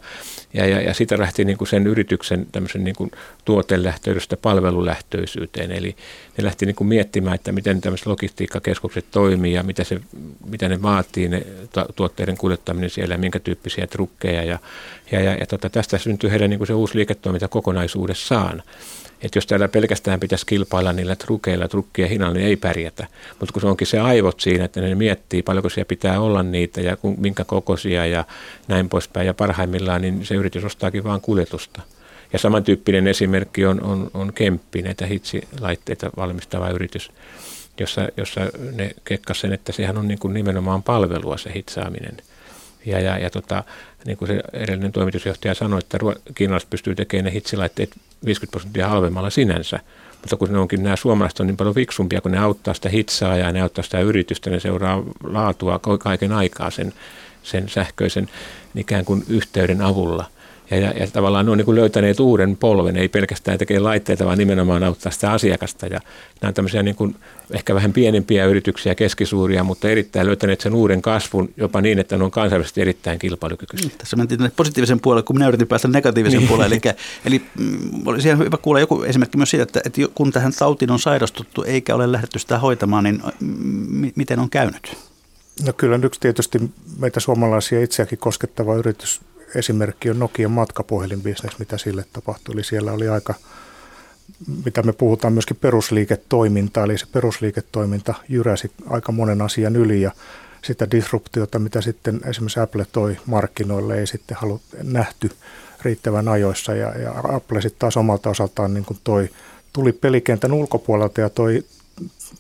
ja, ja, ja siitä lähti niin kuin sen yrityksen tämmöisen niin kuin tuotelähtöisyydestä palvelulähtöisyyteen. Eli ne lähti niin kuin miettimään, että miten tämmöiset logistiikkakeskukset toimii ja mitä, se, mitä ne vaatii, ne tuotteiden kuljettaminen siellä ja minkä tyyppisiä trukkeja. Ja, ja, ja, ja tota, tästä syntyy heidän niin kuin se uusi liiketoiminta kokonaisuudessaan että jos täällä pelkästään pitäisi kilpailla niillä trukeilla, trukkien hinnalla, niin ei pärjätä. Mutta kun se onkin se aivot siinä, että ne miettii, paljonko siellä pitää olla niitä ja minkä kokoisia ja näin poispäin. Ja parhaimmillaan niin se yritys ostaakin vain kuljetusta. Ja samantyyppinen esimerkki on, on, on Kemppi, näitä hitsilaitteita valmistava yritys, jossa, jossa ne kekkas sen, että sehän on niin kuin nimenomaan palvelua se hitsaaminen. Ja, ja, ja tota, niin kuin se edellinen toimitusjohtaja sanoi, että kiinalaiset pystyy tekemään ne hitsilaitteet 50 prosenttia halvemmalla sinänsä. Mutta kun ne onkin nämä suomalaiset on niin paljon fiksumpia, kun ne auttaa sitä hitsaa ja ne auttaa sitä yritystä, ne seuraa laatua kaiken aikaa sen, sen sähköisen ikään kuin yhteyden avulla – ja, ja, ja tavallaan ne on niin löytäneet uuden polven, ei pelkästään tekee laitteita, vaan nimenomaan auttaa sitä asiakasta. Ja nämä on tämmöisiä niin kuin ehkä vähän pienempiä yrityksiä, keskisuuria, mutta erittäin löytäneet sen uuden kasvun jopa niin, että ne on kansainvälisesti erittäin kilpailukykyisiä. Niin, tässä mentiin tänne positiivisen puolelle, kun minä yritin päästä negatiivisen niin. puolelle. Eli, eli mm, olisi ihan hyvä kuulla joku esimerkki myös siitä, että, että kun tähän tautiin on sairastuttu eikä ole lähdetty sitä hoitamaan, niin m- miten on käynyt? No kyllä yksi tietysti meitä suomalaisia itseäkin koskettava yritys esimerkki on Nokian matkapuhelinbisnes, mitä sille tapahtui. Eli siellä oli aika, mitä me puhutaan myöskin perusliiketoiminta, eli se perusliiketoiminta jyräsi aika monen asian yli ja sitä disruptiota, mitä sitten esimerkiksi Apple toi markkinoille, ei sitten halu, nähty riittävän ajoissa ja, ja Apple sitten taas omalta osaltaan niin toi, tuli pelikentän ulkopuolelta ja toi,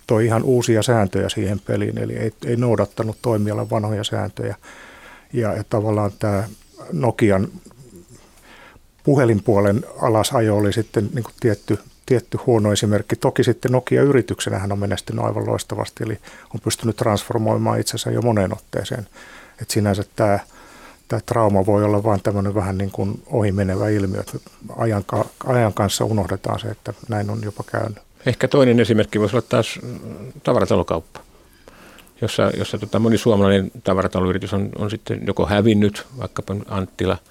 toi ihan uusia sääntöjä siihen peliin, eli ei, ei noudattanut toimialan vanhoja sääntöjä. Ja, ja tavallaan tämä Nokian puhelinpuolen alasajo oli sitten niin kuin tietty, tietty huono esimerkki. Toki sitten Nokia yrityksenä hän on menestynyt aivan loistavasti, eli on pystynyt transformoimaan itsensä jo moneen otteeseen. Et sinänsä tämä, tämä trauma voi olla vain tämmöinen vähän niin kuin ohimenevä ilmiö, että ajan, ajan kanssa unohdetaan se, että näin on jopa käynyt. Ehkä toinen esimerkki voisi olla taas tavaratalokauppa jossa, jossa tota moni suomalainen tavarataloyritys on, on sitten joko hävinnyt, vaikkapa Anttila –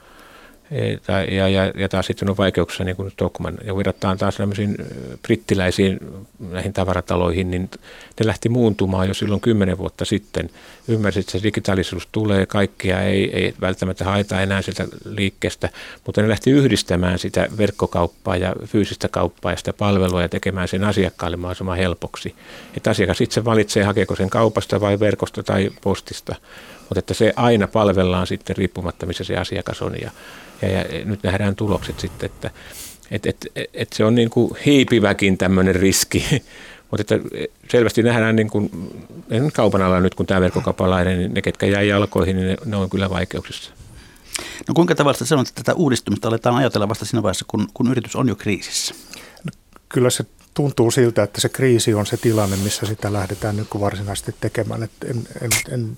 tai, ja, ja, ja taas sitten on vaikeuksia niin kuin Stockman. Ja verrataan taas tämmöisiin brittiläisiin näihin tavarataloihin, niin ne lähti muuntumaan jo silloin kymmenen vuotta sitten. Ymmärsit, että se digitaalisuus tulee, kaikkia ei, ei välttämättä haeta enää sieltä liikkeestä, mutta ne lähti yhdistämään sitä verkkokauppaa ja fyysistä kauppaa ja sitä palvelua ja tekemään sen asiakkaalle mahdollisimman helpoksi. Että asiakas itse valitsee, hakeeko sen kaupasta vai verkosta tai postista, mutta että se aina palvellaan sitten riippumatta, missä se asiakas on. Ja, ja, ja nyt nähdään tulokset sitten, että et, et, et se on niin kuin hiipiväkin tämmöinen riski, mutta että selvästi nähdään niin kuin, kaupan alalla nyt, kun tämä verkkokapalainen, niin ne, ketkä jäi jalkoihin, niin ne, ne on kyllä vaikeuksissa. No kuinka tavallista sanot, että tätä uudistumista aletaan ajatella vasta siinä vaiheessa, kun, kun yritys on jo kriisissä? No, kyllä se tuntuu siltä, että se kriisi on se tilanne, missä sitä lähdetään nyt varsinaisesti tekemään. Et en, en, en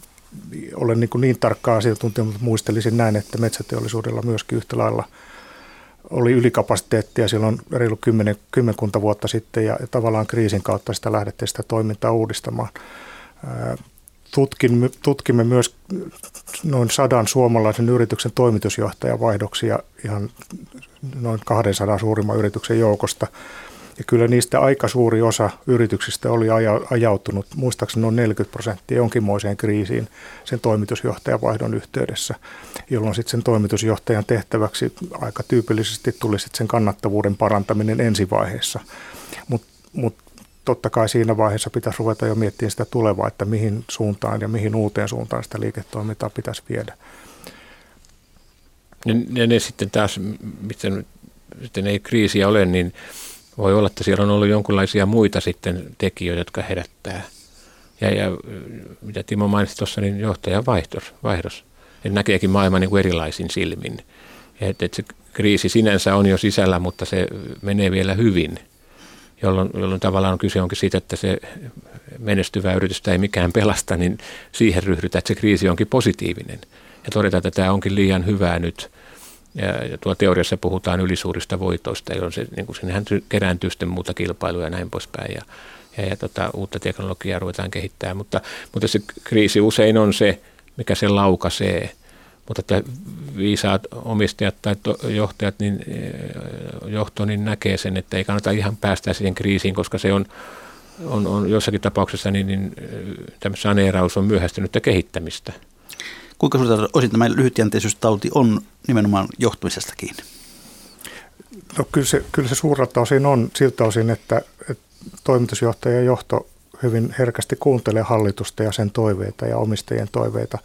ole niin, niin tarkkaa asiantuntija, mutta muistelisin näin, että metsäteollisuudella myöskin yhtä lailla oli ylikapasiteettia silloin reilu kymmen, kymmenkunta vuotta sitten ja, tavallaan kriisin kautta sitä lähdettiin sitä toimintaa uudistamaan. Tutkin, tutkimme myös noin sadan suomalaisen yrityksen toimitusjohtajan vaihdoksia ihan noin 200 suurimman yrityksen joukosta. Ja kyllä niistä aika suuri osa yrityksistä oli ajautunut, muistaakseni noin 40 prosenttia jonkinmoiseen kriisiin sen toimitusjohtajavaihdon yhteydessä, jolloin sitten sen toimitusjohtajan tehtäväksi aika tyypillisesti tuli sitten sen kannattavuuden parantaminen ensivaiheessa. Mutta mut totta kai siinä vaiheessa pitäisi ruveta jo miettimään sitä tulevaa, että mihin suuntaan ja mihin uuteen suuntaan sitä liiketoimintaa pitäisi viedä. Ja ne, ne sitten taas, miten sitten ei kriisiä ole, niin voi olla, että siellä on ollut jonkinlaisia muita sitten tekijöitä, jotka herättää. Ja, ja mitä Timo mainitsi tuossa, niin johtajan vaihdos. vaihdos. Et näkeekin maailman niin kuin erilaisin silmin. Et, et se kriisi sinänsä on jo sisällä, mutta se menee vielä hyvin, jolloin, jolloin tavallaan kyse onkin siitä, että se menestyvä yritystä ei mikään pelasta, niin siihen ryhdytään, että se kriisi onkin positiivinen. Ja todetaan, että tämä onkin liian hyvää nyt – ja, ja tuo teoriassa puhutaan ylisuurista voitoista, jolloin se, niin kuin sinnehän kerääntyy sitten muuta kilpailua ja näin poispäin. Ja, ja, ja tota, uutta teknologiaa ruvetaan kehittämään, mutta, mutta se kriisi usein on se, mikä se laukaisee. Mutta että viisaat omistajat tai to, johtajat, niin eh, johto niin näkee sen, että ei kannata ihan päästä siihen kriisiin, koska se on, on, on jossakin tapauksessa niin, niin eh, saneeraus on myöhästynyttä kehittämistä. Kuinka suurta osin tämä lyhytjänteisyystauti on nimenomaan johtumisesta kiinni? No kyllä se, kyllä se suurelta osin on siltä osin, että, että toimitusjohtaja ja johto hyvin herkästi kuuntelee hallitusta ja sen toiveita ja omistajien toiveita.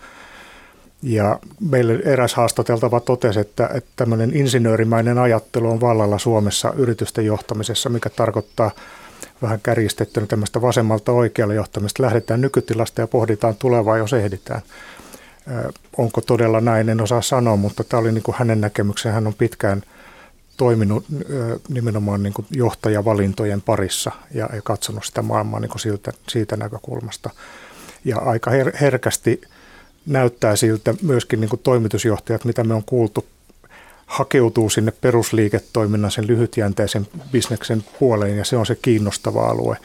Ja meille eräs haastateltava totesi, että, että tämmöinen insinöörimäinen ajattelu on vallalla Suomessa yritysten johtamisessa, mikä tarkoittaa vähän kärjistettynä tämmöistä vasemmalta oikealle johtamista. Lähdetään nykytilasta ja pohditaan tulevaa, jos ehditään. Onko todella näin, en osaa sanoa, mutta tämä oli niin kuin hänen näkemyksensä. Hän on pitkään toiminut nimenomaan niin kuin johtajavalintojen parissa ja, katsonut sitä maailmaa niin kuin siltä, siitä näkökulmasta. Ja aika her, herkästi näyttää siltä myöskin niin kuin toimitusjohtajat, mitä me on kuultu, hakeutuu sinne perusliiketoiminnan sen lyhytjänteisen bisneksen puoleen ja se on se kiinnostava alue.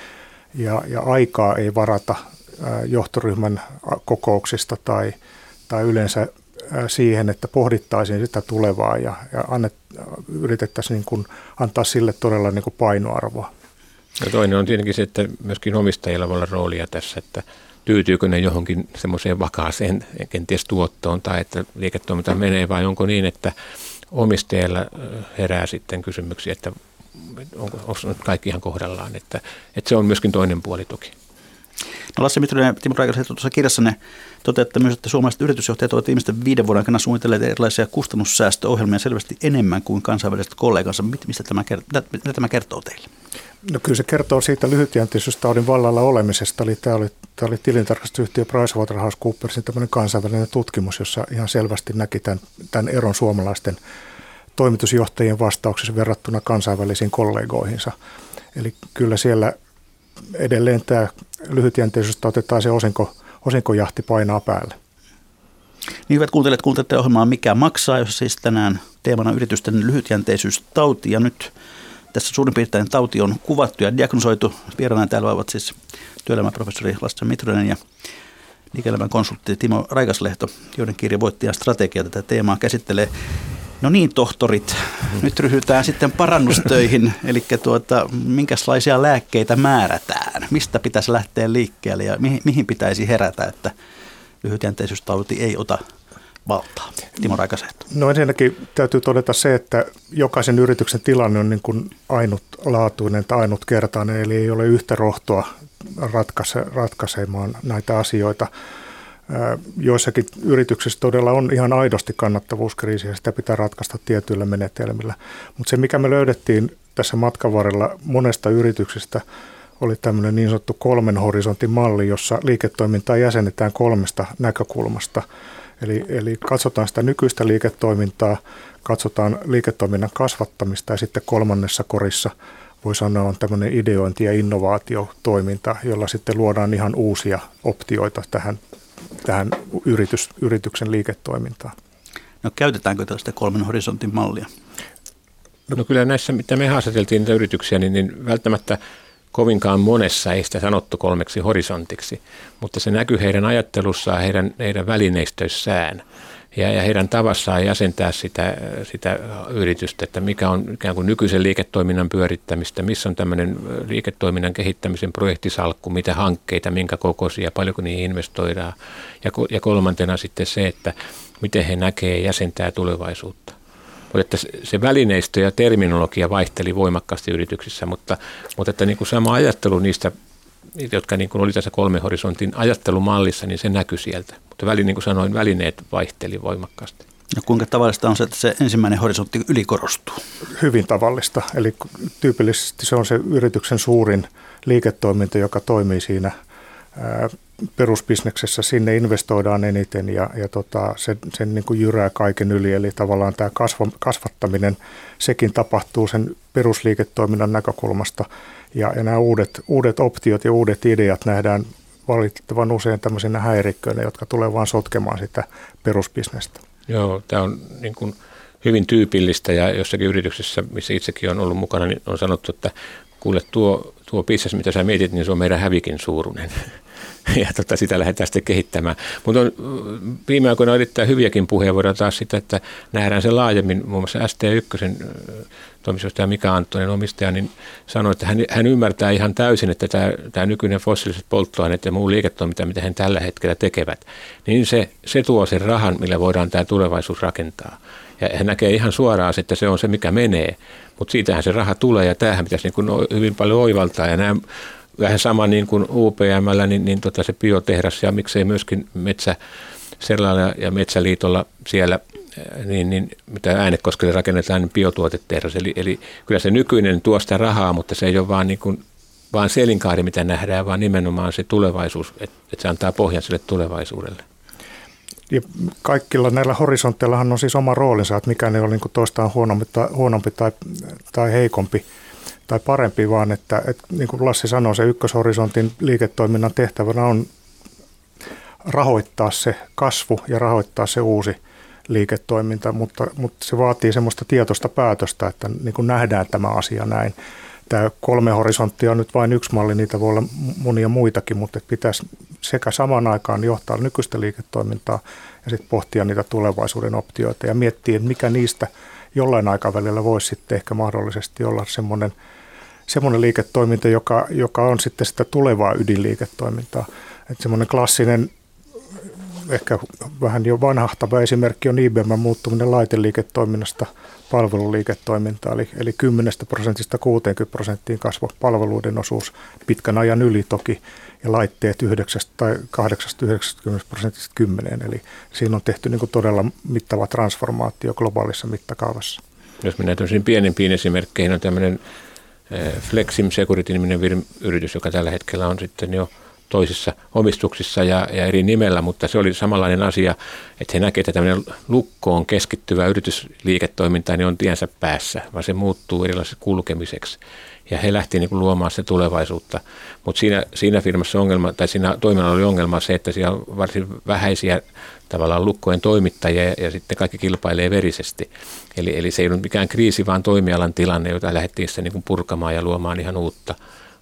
Ja, ja aikaa ei varata johtoryhmän kokouksista tai, tai yleensä siihen, että pohdittaisiin sitä tulevaa ja, ja annet, yritettäisiin niin kuin antaa sille todella niin kuin painoarvoa. Ja toinen on tietenkin se, että myöskin omistajilla voi olla roolia tässä, että tyytyykö ne johonkin semmoiseen vakaaseen kenties tuottoon tai että liiketoiminta menee vai onko niin, että omistajilla herää sitten kysymyksiä, että onko, onko kaikki ihan kohdallaan, että, että se on myöskin toinen puoli toki. No Lasse Mitronen ja Timo Raikaset tuossa kirjassanne toteatte myös, että suomalaiset yritysjohtajat ovat viimeisten viiden vuoden aikana suunnitelleet erilaisia kustannussäästöohjelmia selvästi enemmän kuin kansainväliset kollegansa. Mistä tämä, mitä tämä kertoo teille? No kyllä se kertoo siitä lyhytjänteisyystautin vallalla olemisesta. Eli tämä oli, tämä oli tilintarkastusyhtiö PricewaterhouseCoopersin tämmöinen kansainvälinen tutkimus, jossa ihan selvästi näki tämän, tämän eron suomalaisten toimitusjohtajien vastauksessa verrattuna kansainvälisiin kollegoihinsa. Eli kyllä siellä edelleen tämä lyhytjänteisyys otetaan se osinko, osinkojahti painaa päälle. Niin hyvät kuuntelijat, kuuntelette ohjelmaa Mikä maksaa, jossa siis tänään teemana yritysten lyhytjänteisyystauti. Ja nyt tässä suurin piirtein tauti on kuvattu ja diagnosoitu. Vieraana täällä ovat siis työelämäprofessori Lasse Mitronen ja liike konsultti Timo Raikaslehto, joiden kirja Voittajan strategia tätä teemaa käsittelee. No niin, tohtorit, nyt ryhdytään sitten parannustöihin, eli tuota, minkälaisia lääkkeitä määrätään, mistä pitäisi lähteä liikkeelle ja mihin, mihin pitäisi herätä, että lyhytjänteisyystauti ei ota valtaa? Timo Raikasehto. No ensinnäkin täytyy todeta se, että jokaisen yrityksen tilanne on niin kuin ainutlaatuinen tai ainutkertainen, eli ei ole yhtä rohtoa ratkaise, ratkaisemaan näitä asioita. Joissakin yrityksissä todella on ihan aidosti kannattavuuskriisi ja sitä pitää ratkaista tietyillä menetelmillä. Mutta se, mikä me löydettiin tässä matkan varrella monesta yrityksestä, oli tämmöinen niin sanottu kolmen horisontin malli, jossa liiketoimintaa jäsennetään kolmesta näkökulmasta. Eli, eli katsotaan sitä nykyistä liiketoimintaa, katsotaan liiketoiminnan kasvattamista ja sitten kolmannessa korissa voi sanoa on tämmöinen ideointi- ja innovaatiotoiminta, jolla sitten luodaan ihan uusia optioita tähän tähän yritys, yrityksen liiketoimintaan. No käytetäänkö tällaista kolmen horisontin mallia? No, no kyllä näissä, mitä me haastateltiin niitä yrityksiä, niin, niin välttämättä kovinkaan monessa ei sitä sanottu kolmeksi horisontiksi, mutta se näkyy heidän ajattelussaan, heidän, heidän välineistöissään. Ja, ja heidän tavassaan jäsentää sitä, sitä yritystä, että mikä on ikään kuin nykyisen liiketoiminnan pyörittämistä, missä on tämmöinen liiketoiminnan kehittämisen projektisalkku, mitä hankkeita, minkä kokoisia, paljonko niihin investoidaan. Ja, ja kolmantena sitten se, että miten he näkee ja jäsentää tulevaisuutta. Mutta että se välineistö ja terminologia vaihteli voimakkaasti yrityksissä, mutta, mutta että niin kuin sama ajattelu niistä, jotka niin kuin oli tässä kolme horisontin ajattelumallissa, niin se näkyi sieltä. Mutta väli, niin kuin sanoin, välineet vaihteli voimakkaasti. Ja kuinka tavallista on se, että se ensimmäinen horisontti ylikorostuu? Hyvin tavallista. Eli tyypillisesti se on se yrityksen suurin liiketoiminta, joka toimii siinä perusbisneksessä sinne investoidaan eniten ja, ja tota, sen, sen niin kuin jyrää kaiken yli. Eli tavallaan tämä kasva, kasvattaminen, sekin tapahtuu sen perusliiketoiminnan näkökulmasta. Ja, ja nämä uudet, uudet optiot ja uudet ideat nähdään valitettavan usein tämmöisinä häirikköinä, jotka tulee vaan sotkemaan sitä perusbisnestä. Joo, tämä on niin kuin hyvin tyypillistä ja jossakin yrityksessä, missä itsekin on ollut mukana, niin on sanottu, että kuule tuo, tuo business, mitä sä mietit, niin se on meidän hävikin suuruinen. ja tota, sitä lähdetään sitten kehittämään. Mutta on viime aikoina erittäin hyviäkin puheenvuoroja taas sitä, että nähdään se laajemmin. Muun muassa ST1 toimitusjohtaja Mika Anttonen omistaja, niin sanoi, että hän, hän ymmärtää ihan täysin, että tämä, tämä nykyinen fossiiliset polttoaineet ja muu liiketoiminta, mitä he tällä hetkellä tekevät, niin se, se tuo sen rahan, millä voidaan tämä tulevaisuus rakentaa. Ja hän näkee ihan suoraan, että se on se, mikä menee. Mutta siitähän se raha tulee ja tämähän pitäisi niin kuin hyvin paljon oivaltaa. Ja nämä vähän sama niin kuin UPMllä, niin, niin tota se biotehdas ja miksei myöskin metsä Serlalla ja Metsäliitolla siellä, niin, niin mitä Äänekoskelle rakennetaan, niin biotuotetehdas. Eli, eli kyllä se nykyinen tuo sitä rahaa, mutta se ei ole vaan, niin kuin, vaan se elinkaari, mitä nähdään, vaan nimenomaan se tulevaisuus, että, että se antaa pohjan sille tulevaisuudelle. Ja kaikilla näillä horisontteillahan on siis oma roolinsa, että mikä ne on niin toistaan huonompi tai, huonompi tai, tai heikompi tai parempi, vaan että, että niin kuin Lassi sanoi, se ykköshorisontin liiketoiminnan tehtävänä on rahoittaa se kasvu ja rahoittaa se uusi liiketoiminta, mutta, mutta se vaatii semmoista tietoista päätöstä, että niin kuin nähdään tämä asia näin. Tämä kolme horisonttia on nyt vain yksi malli, niitä voi olla monia muitakin, mutta pitäisi sekä samaan aikaan johtaa nykyistä liiketoimintaa ja sitten pohtia niitä tulevaisuuden optioita ja miettiä, että mikä niistä jollain aikavälillä voisi sitten ehkä mahdollisesti olla semmoinen, semmoinen liiketoiminta, joka, joka on sitten sitä tulevaa ydinliiketoimintaa. Että semmoinen klassinen ehkä vähän jo vanhahtava esimerkki on IBM muuttuminen laiteliiketoiminnasta palveluliiketoimintaan, eli, eli 10 prosentista 60 prosenttiin kasvoi palveluiden osuus pitkän ajan yli toki, ja laitteet 9 tai 8-90 prosentista 10, eli siinä on tehty niin kuin todella mittava transformaatio globaalissa mittakaavassa. Jos mennään tämmöisiin pienempiin esimerkkeihin, on tämmöinen Flexim Security-niminen yritys, joka tällä hetkellä on sitten jo – toisissa omistuksissa ja, ja eri nimellä, mutta se oli samanlainen asia, että he näkevät, että tämmöinen lukkoon keskittyvä yritysliiketoiminta niin on tiensä päässä, vaan se muuttuu erilaiseksi kulkemiseksi. Ja he lähti niin luomaan se tulevaisuutta. Mutta siinä, siinä firmassa ongelma, tai siinä toiminnalla oli ongelma se, että siellä on varsin vähäisiä tavallaan lukkojen toimittajia ja, ja sitten kaikki kilpailee verisesti. Eli, eli se ei ollut mikään kriisi, vaan toimialan tilanne, jota lähdettiin sitten niin purkamaan ja luomaan ihan uutta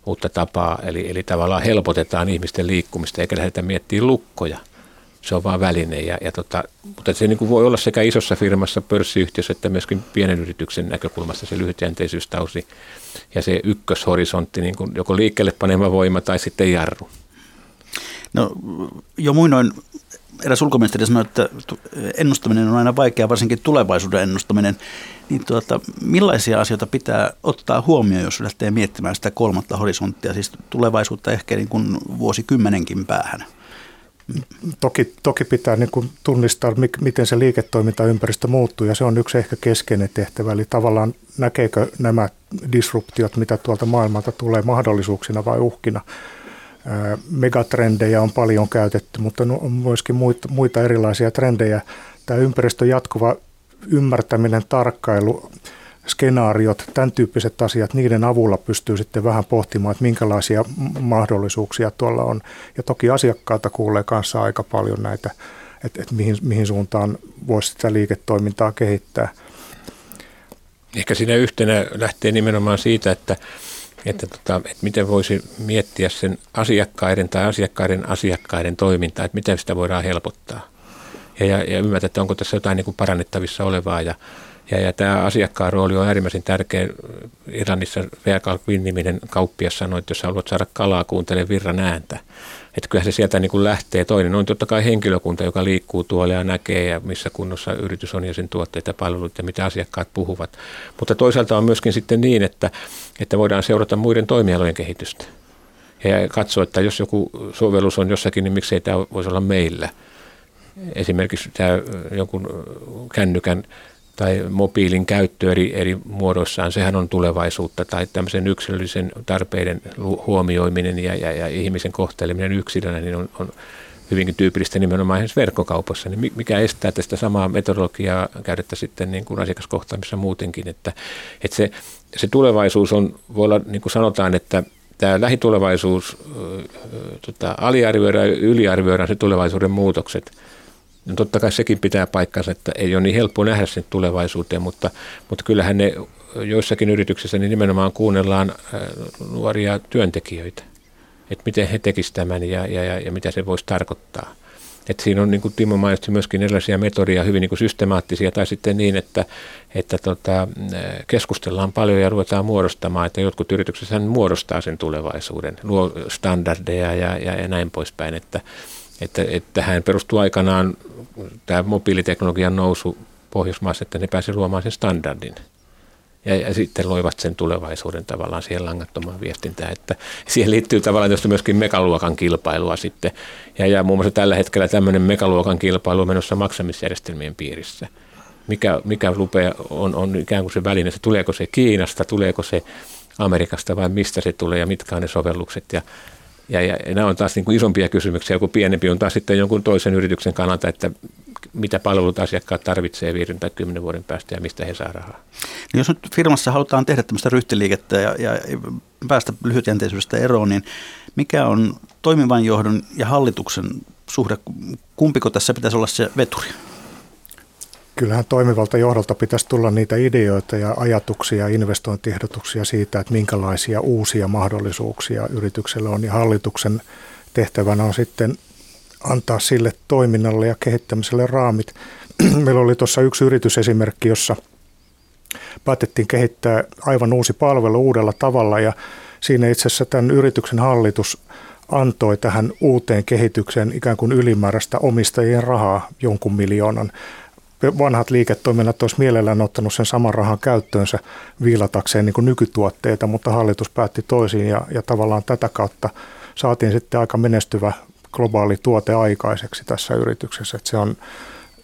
uutta tapaa. Eli, eli tavallaan helpotetaan ihmisten liikkumista eikä lähdetä miettimään lukkoja. Se on vain väline. Ja, ja tota, mutta se niin kuin voi olla sekä isossa firmassa, pörssiyhtiössä, että myöskin pienen yrityksen näkökulmasta se lyhytjänteisyystausi ja se ykköshorisontti, niin kuin joko liikkeelle panema voima tai sitten jarru. No jo muinoin eräs ulkoministeri sanoi, että ennustaminen on aina vaikeaa, varsinkin tulevaisuuden ennustaminen. Niin tuota, millaisia asioita pitää ottaa huomioon, jos lähtee miettimään sitä kolmatta horisonttia, siis tulevaisuutta ehkä niin kuin vuosikymmenenkin päähän? Toki, toki pitää niin kuin tunnistaa, miten se liiketoimintaympäristö muuttuu, ja se on yksi ehkä keskeinen tehtävä. Eli tavallaan näkeekö nämä disruptiot, mitä tuolta maailmalta tulee mahdollisuuksina vai uhkina. Megatrendejä on paljon käytetty, mutta on myöskin muita, erilaisia trendejä. Tämä ympäristön jatkuva ymmärtäminen, tarkkailu, skenaariot, tämän tyyppiset asiat, niiden avulla pystyy sitten vähän pohtimaan, että minkälaisia mahdollisuuksia tuolla on. Ja toki asiakkaalta kuulee kanssa aika paljon näitä, että, että mihin, mihin suuntaan voisi sitä liiketoimintaa kehittää. Ehkä siinä yhtenä lähtee nimenomaan siitä, että, että, tota, että miten voisi miettiä sen asiakkaiden tai asiakkaiden asiakkaiden toimintaa, että miten sitä voidaan helpottaa. ja, ja, ymmärtää, että onko tässä jotain niin kuin parannettavissa olevaa. Ja, ja, ja tämä asiakkaan rooli on äärimmäisen tärkeä. Irlannissa V.K. niminen kauppias sanoi, että jos haluat saada kalaa, kuuntele virran ääntä. Että kyllä se sieltä niin kuin lähtee. Toinen on totta kai henkilökunta, joka liikkuu tuolla ja näkee, ja missä kunnossa yritys on ja sen tuotteet ja palvelut ja mitä asiakkaat puhuvat. Mutta toisaalta on myöskin sitten niin, että, että voidaan seurata muiden toimialojen kehitystä. Ja katsoa, että jos joku sovellus on jossakin, niin miksei tämä voisi olla meillä. Esimerkiksi tämä jonkun kännykän tai mobiilin käyttö eri, eri muodoissaan, sehän on tulevaisuutta, tai tämmöisen yksilöllisen tarpeiden huomioiminen ja, ja, ja ihmisen kohteleminen yksilönä, niin on, on hyvinkin tyypillistä nimenomaan esimerkiksi verkkokaupassa, niin mikä estää tästä samaa metodologiaa käydettä sitten niin kuin asiakaskohtaamissa muutenkin, että, että se, se tulevaisuus on, voi olla niin kuin sanotaan, että tämä lähitulevaisuus tota, aliarvioidaan ja yliarvioidaan se tulevaisuuden muutokset – No totta kai sekin pitää paikkansa, että ei ole niin helppo nähdä sen tulevaisuuteen, mutta, mutta kyllähän ne joissakin yrityksissä niin nimenomaan kuunnellaan äh, nuoria työntekijöitä, että miten he tekisivät tämän ja, ja, ja, mitä se voisi tarkoittaa. Et siinä on, niin kuin Timo mainitsi, myöskin erilaisia metodia, hyvin niin kuin systemaattisia, tai sitten niin, että, että tota, äh, keskustellaan paljon ja ruvetaan muodostamaan, että jotkut yritykset muodostaa sen tulevaisuuden, luo standardeja ja, ja, ja näin poispäin, että, että, että tähän perustuu aikanaan tämä mobiiliteknologian nousu Pohjoismaassa, että ne pääsivät luomaan sen standardin. Ja, ja sitten loivat sen tulevaisuuden tavallaan siihen langattomaan viestintään, että siihen liittyy tavallaan myöskin megaluokan kilpailua sitten. Ja, ja muun muassa tällä hetkellä tämmöinen megaluokan kilpailu on menossa maksamisjärjestelmien piirissä. Mikä, mikä lupea on, on ikään kuin se väline, se tuleeko se Kiinasta, tuleeko se Amerikasta vai mistä se tulee ja mitkä on ne sovellukset. Ja ja, ja, ja nämä on taas niin kuin isompia kysymyksiä, joku pienempi on taas sitten jonkun toisen yrityksen kannalta, että mitä palvelut asiakkaat tarvitsee viiden tai kymmenen vuoden päästä ja mistä he saa rahaa. Niin jos nyt firmassa halutaan tehdä tämmöistä ryhtiliikettä ja, ja päästä lyhytjänteisyydestä eroon, niin mikä on toimivan johdon ja hallituksen suhde? Kumpiko tässä pitäisi olla se veturi? Kyllähän toimivalta johdolta pitäisi tulla niitä ideoita ja ajatuksia ja investointiehdotuksia siitä, että minkälaisia uusia mahdollisuuksia yrityksellä on. Ja hallituksen tehtävänä on sitten antaa sille toiminnalle ja kehittämiselle raamit. Meillä oli tuossa yksi yritysesimerkki, jossa päätettiin kehittää aivan uusi palvelu uudella tavalla ja siinä itse asiassa tämän yrityksen hallitus antoi tähän uuteen kehitykseen ikään kuin ylimääräistä omistajien rahaa jonkun miljoonan vanhat liiketoiminnat olisi mielellään ottanut sen saman rahan käyttöönsä viilatakseen niin kuin nykytuotteita, mutta hallitus päätti toisin ja, ja tavallaan tätä kautta saatiin sitten aika menestyvä globaali tuote aikaiseksi tässä yrityksessä. Että se, on,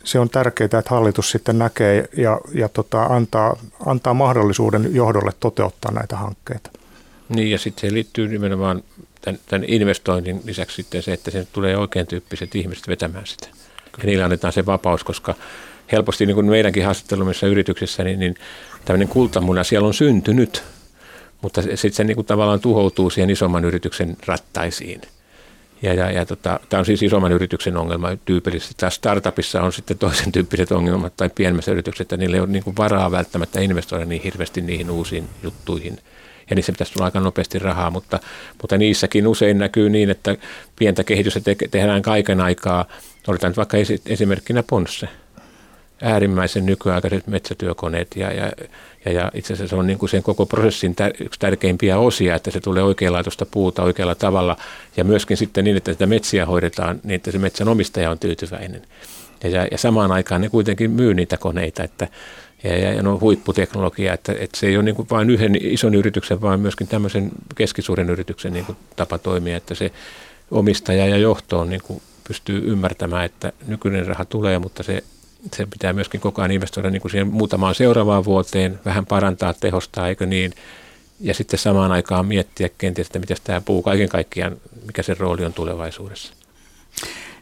se on tärkeää, että hallitus sitten näkee ja, ja tota, antaa, antaa mahdollisuuden johdolle toteuttaa näitä hankkeita. Niin ja sitten se liittyy nimenomaan tämän, tämän investoinnin lisäksi sitten se, että sen tulee oikein tyyppiset ihmiset vetämään sitä. Ja niillä annetaan se vapaus, koska helposti niin kuin meidänkin haastattelumissa yrityksessä, niin, niin tämmöinen kultamuna siellä on syntynyt, mutta sitten se niin kuin tavallaan tuhoutuu siihen isomman yrityksen rattaisiin. Ja, ja, ja tota, tämä on siis isomman yrityksen ongelma tyypillisesti. Tämä startupissa on sitten toisen tyyppiset ongelmat tai pienemmässä yrityksessä, että niillä ei ole niin kuin varaa välttämättä investoida niin hirveästi niihin uusiin juttuihin. Ja niissä pitäisi tulla aika nopeasti rahaa, mutta, mutta niissäkin usein näkyy niin, että pientä kehitystä te- tehdään kaiken aikaa. Otetaan nyt vaikka esimerkkinä Ponsse – äärimmäisen nykyaikaiset metsätyökoneet ja, ja, ja, ja itse asiassa se on niin kuin sen koko prosessin tär, yksi tärkeimpiä osia, että se tulee oikeanlaatuista puuta oikealla tavalla ja myöskin sitten niin, että sitä metsiä hoidetaan niin, että se metsän omistaja on tyytyväinen. Ja, ja, ja samaan aikaan ne kuitenkin myy niitä koneita, että ja, ja, ja no huipputeknologia, että, että se ei ole niin kuin vain yhden ison yrityksen, vaan myöskin tämmöisen keskisuuren yrityksen niin kuin tapa toimia, että se omistaja ja johto on niin kuin pystyy ymmärtämään, että nykyinen raha tulee, mutta se se pitää myöskin koko ajan investoida niin kuin siihen muutamaan seuraavaan vuoteen, vähän parantaa, tehostaa, eikö niin? Ja sitten samaan aikaan miettiä kenties, että miten tämä puu kaiken kaikkiaan, mikä sen rooli on tulevaisuudessa.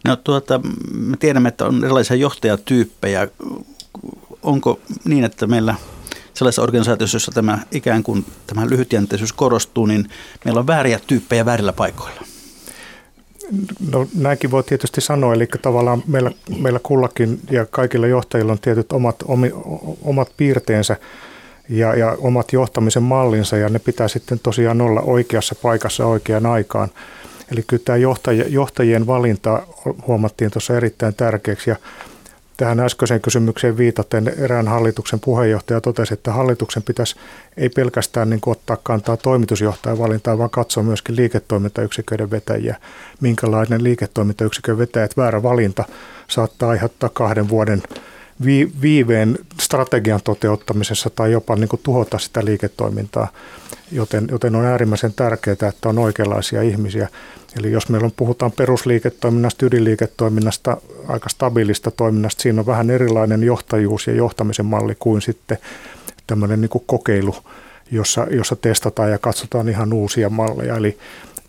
No tuota, me tiedämme, että on erilaisia johtajatyyppejä. Onko niin, että meillä sellaisessa organisaatiossa, jossa tämä ikään kuin tämä lyhytjänteisyys korostuu, niin meillä on vääriä tyyppejä väärillä paikoilla? No näinkin voi tietysti sanoa, eli tavallaan meillä, meillä kullakin ja kaikilla johtajilla on tietyt omat, omi, omat piirteensä ja, ja omat johtamisen mallinsa ja ne pitää sitten tosiaan olla oikeassa paikassa oikeaan aikaan. Eli kyllä tämä johtaj, johtajien valinta huomattiin tuossa erittäin tärkeäksi ja tähän äskeiseen kysymykseen viitaten erään hallituksen puheenjohtaja totesi, että hallituksen pitäisi ei pelkästään niin ottaa kantaa toimitusjohtajan valintaan, vaan katsoa myöskin liiketoimintayksiköiden vetäjiä. Minkälainen liiketoimintayksikön vetäjät väärä valinta saattaa aiheuttaa kahden vuoden viiveen strategian toteuttamisessa tai jopa niin kuin tuhota sitä liiketoimintaa. Joten, joten on äärimmäisen tärkeää, että on oikeanlaisia ihmisiä. Eli jos meillä on, puhutaan perusliiketoiminnasta, ydinliiketoiminnasta, aika stabiilista toiminnasta, siinä on vähän erilainen johtajuus ja johtamisen malli kuin sitten tämmöinen niin kuin kokeilu, jossa, jossa testataan ja katsotaan ihan uusia malleja. Eli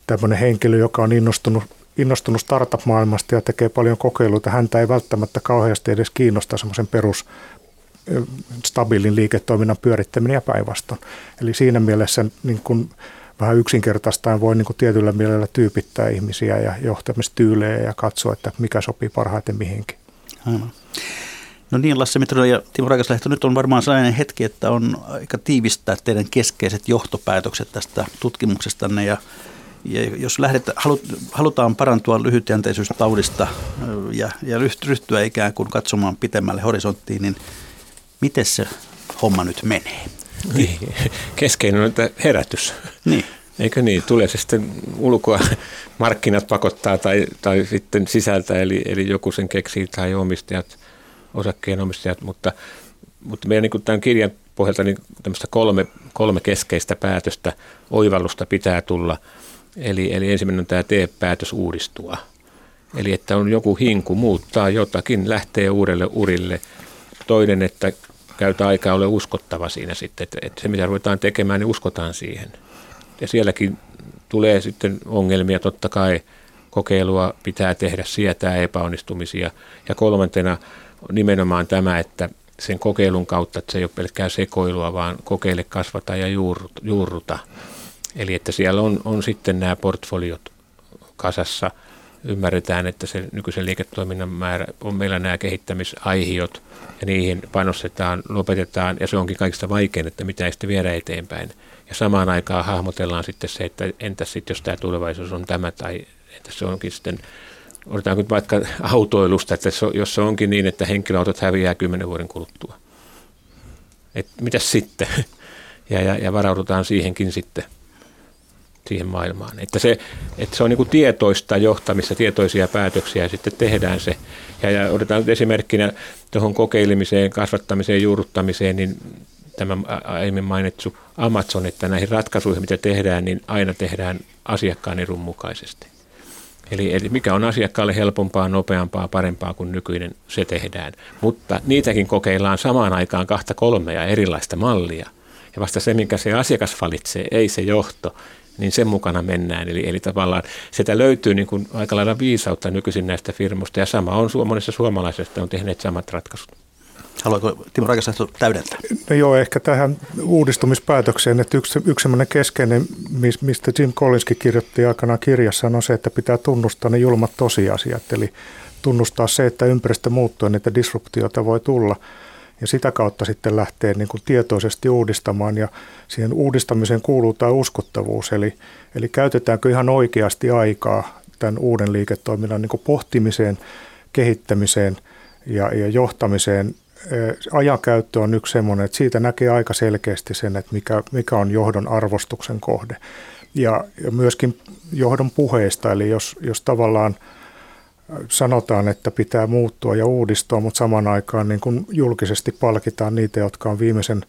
tämmöinen henkilö, joka on innostunut innostunut startup-maailmasta ja tekee paljon kokeiluita. Häntä ei välttämättä kauheasti edes kiinnosta semmoisen perus stabiilin liiketoiminnan pyörittäminen ja päinvastoin. Eli siinä mielessä niin kuin vähän yksinkertaistaen voi niin kuin tietyllä mielellä tyypittää ihmisiä ja johtamistyylejä ja katsoa, että mikä sopii parhaiten mihinkin. Aivan. No niin, Lasse Mitronen ja Timo Rakaslehto, nyt on varmaan sellainen hetki, että on aika tiivistää teidän keskeiset johtopäätökset tästä tutkimuksestanne ja ja jos lähdet, halut, halutaan parantua lyhytjänteisyys-taudista ja, ja ryhtyä ikään kuin katsomaan pitemmälle horisonttiin, niin miten se homma nyt menee? Niin. Keskeinen on herätys. Niin. Eikö niin? Tulee se sitten ulkoa, markkinat pakottaa tai, tai sitten sisältä, eli, eli joku sen keksii tai omistajat, osakkeenomistajat, mutta, mutta meidän niin tämän kirjan pohjalta niin tämmöistä kolme, kolme keskeistä päätöstä, oivallusta pitää tulla – Eli, eli ensimmäinen on tämä tee-päätös uudistua. Eli että on joku hinku muuttaa jotakin, lähtee uudelle urille. Toinen, että käytä aikaa ole uskottava siinä sitten, että, että se mitä ruvetaan tekemään, niin uskotaan siihen. Ja sielläkin tulee sitten ongelmia, totta kai kokeilua pitää tehdä, sietää epäonnistumisia. Ja kolmantena nimenomaan tämä, että sen kokeilun kautta, että se ei ole pelkkää sekoilua, vaan kokeile, kasvata ja juurruta. Eli että siellä on, on sitten nämä portfoliot kasassa. Ymmärretään, että se nykyisen liiketoiminnan määrä on meillä nämä kehittämisaihiot ja niihin panostetaan, lopetetaan ja se onkin kaikista vaikein, että mitä ei sitten viedä eteenpäin. Ja samaan aikaan hahmotellaan sitten se, että entäs sitten jos tämä tulevaisuus on tämä tai entäs se onkin sitten Otetaan nyt vaikka autoilusta, että jos se onkin niin, että henkilöautot häviää kymmenen vuoden kuluttua. Et mitäs sitten? Ja, ja, ja varaudutaan siihenkin sitten siihen maailmaan. Että se, että se on niin tietoista johtamista, tietoisia päätöksiä ja sitten tehdään se. Ja, ja otetaan nyt esimerkkinä tuohon kokeilemiseen, kasvattamiseen, juurruttamiseen, niin tämä aiemmin mainittu Amazon, että näihin ratkaisuihin, mitä tehdään, niin aina tehdään asiakkaan edun mukaisesti. Eli, eli mikä on asiakkaalle helpompaa, nopeampaa, parempaa kuin nykyinen, se tehdään. Mutta niitäkin kokeillaan samaan aikaan kahta kolmea erilaista mallia. Ja vasta se, minkä se asiakas valitsee, ei se johto, niin sen mukana mennään. Eli, eli tavallaan sitä löytyy niin kuin aika lailla viisautta nykyisin näistä firmoista ja sama on monissa suomalaisista on tehneet samat ratkaisut. Haluatko Timo Raikas täydentää? No joo, ehkä tähän uudistumispäätökseen, että yksi, yksi sellainen keskeinen, mistä Jim Collinskin kirjoitti aikanaan kirjassa, on se, että pitää tunnustaa ne julmat tosiasiat. Eli tunnustaa se, että ympäristö muuttuu ja niitä disruptioita voi tulla – ja sitä kautta sitten lähtee niin kuin tietoisesti uudistamaan ja siihen uudistamiseen kuuluu tämä uskottavuus, eli, eli käytetäänkö ihan oikeasti aikaa tämän uuden liiketoiminnan niin kuin pohtimiseen, kehittämiseen ja, ja johtamiseen. Ajankäyttö on yksi semmoinen, että siitä näkee aika selkeästi sen, että mikä, mikä on johdon arvostuksen kohde. Ja, ja myöskin johdon puheesta, eli jos, jos tavallaan – sanotaan, että pitää muuttua ja uudistua, mutta saman aikaan niin kun julkisesti palkitaan niitä, jotka on viimeisen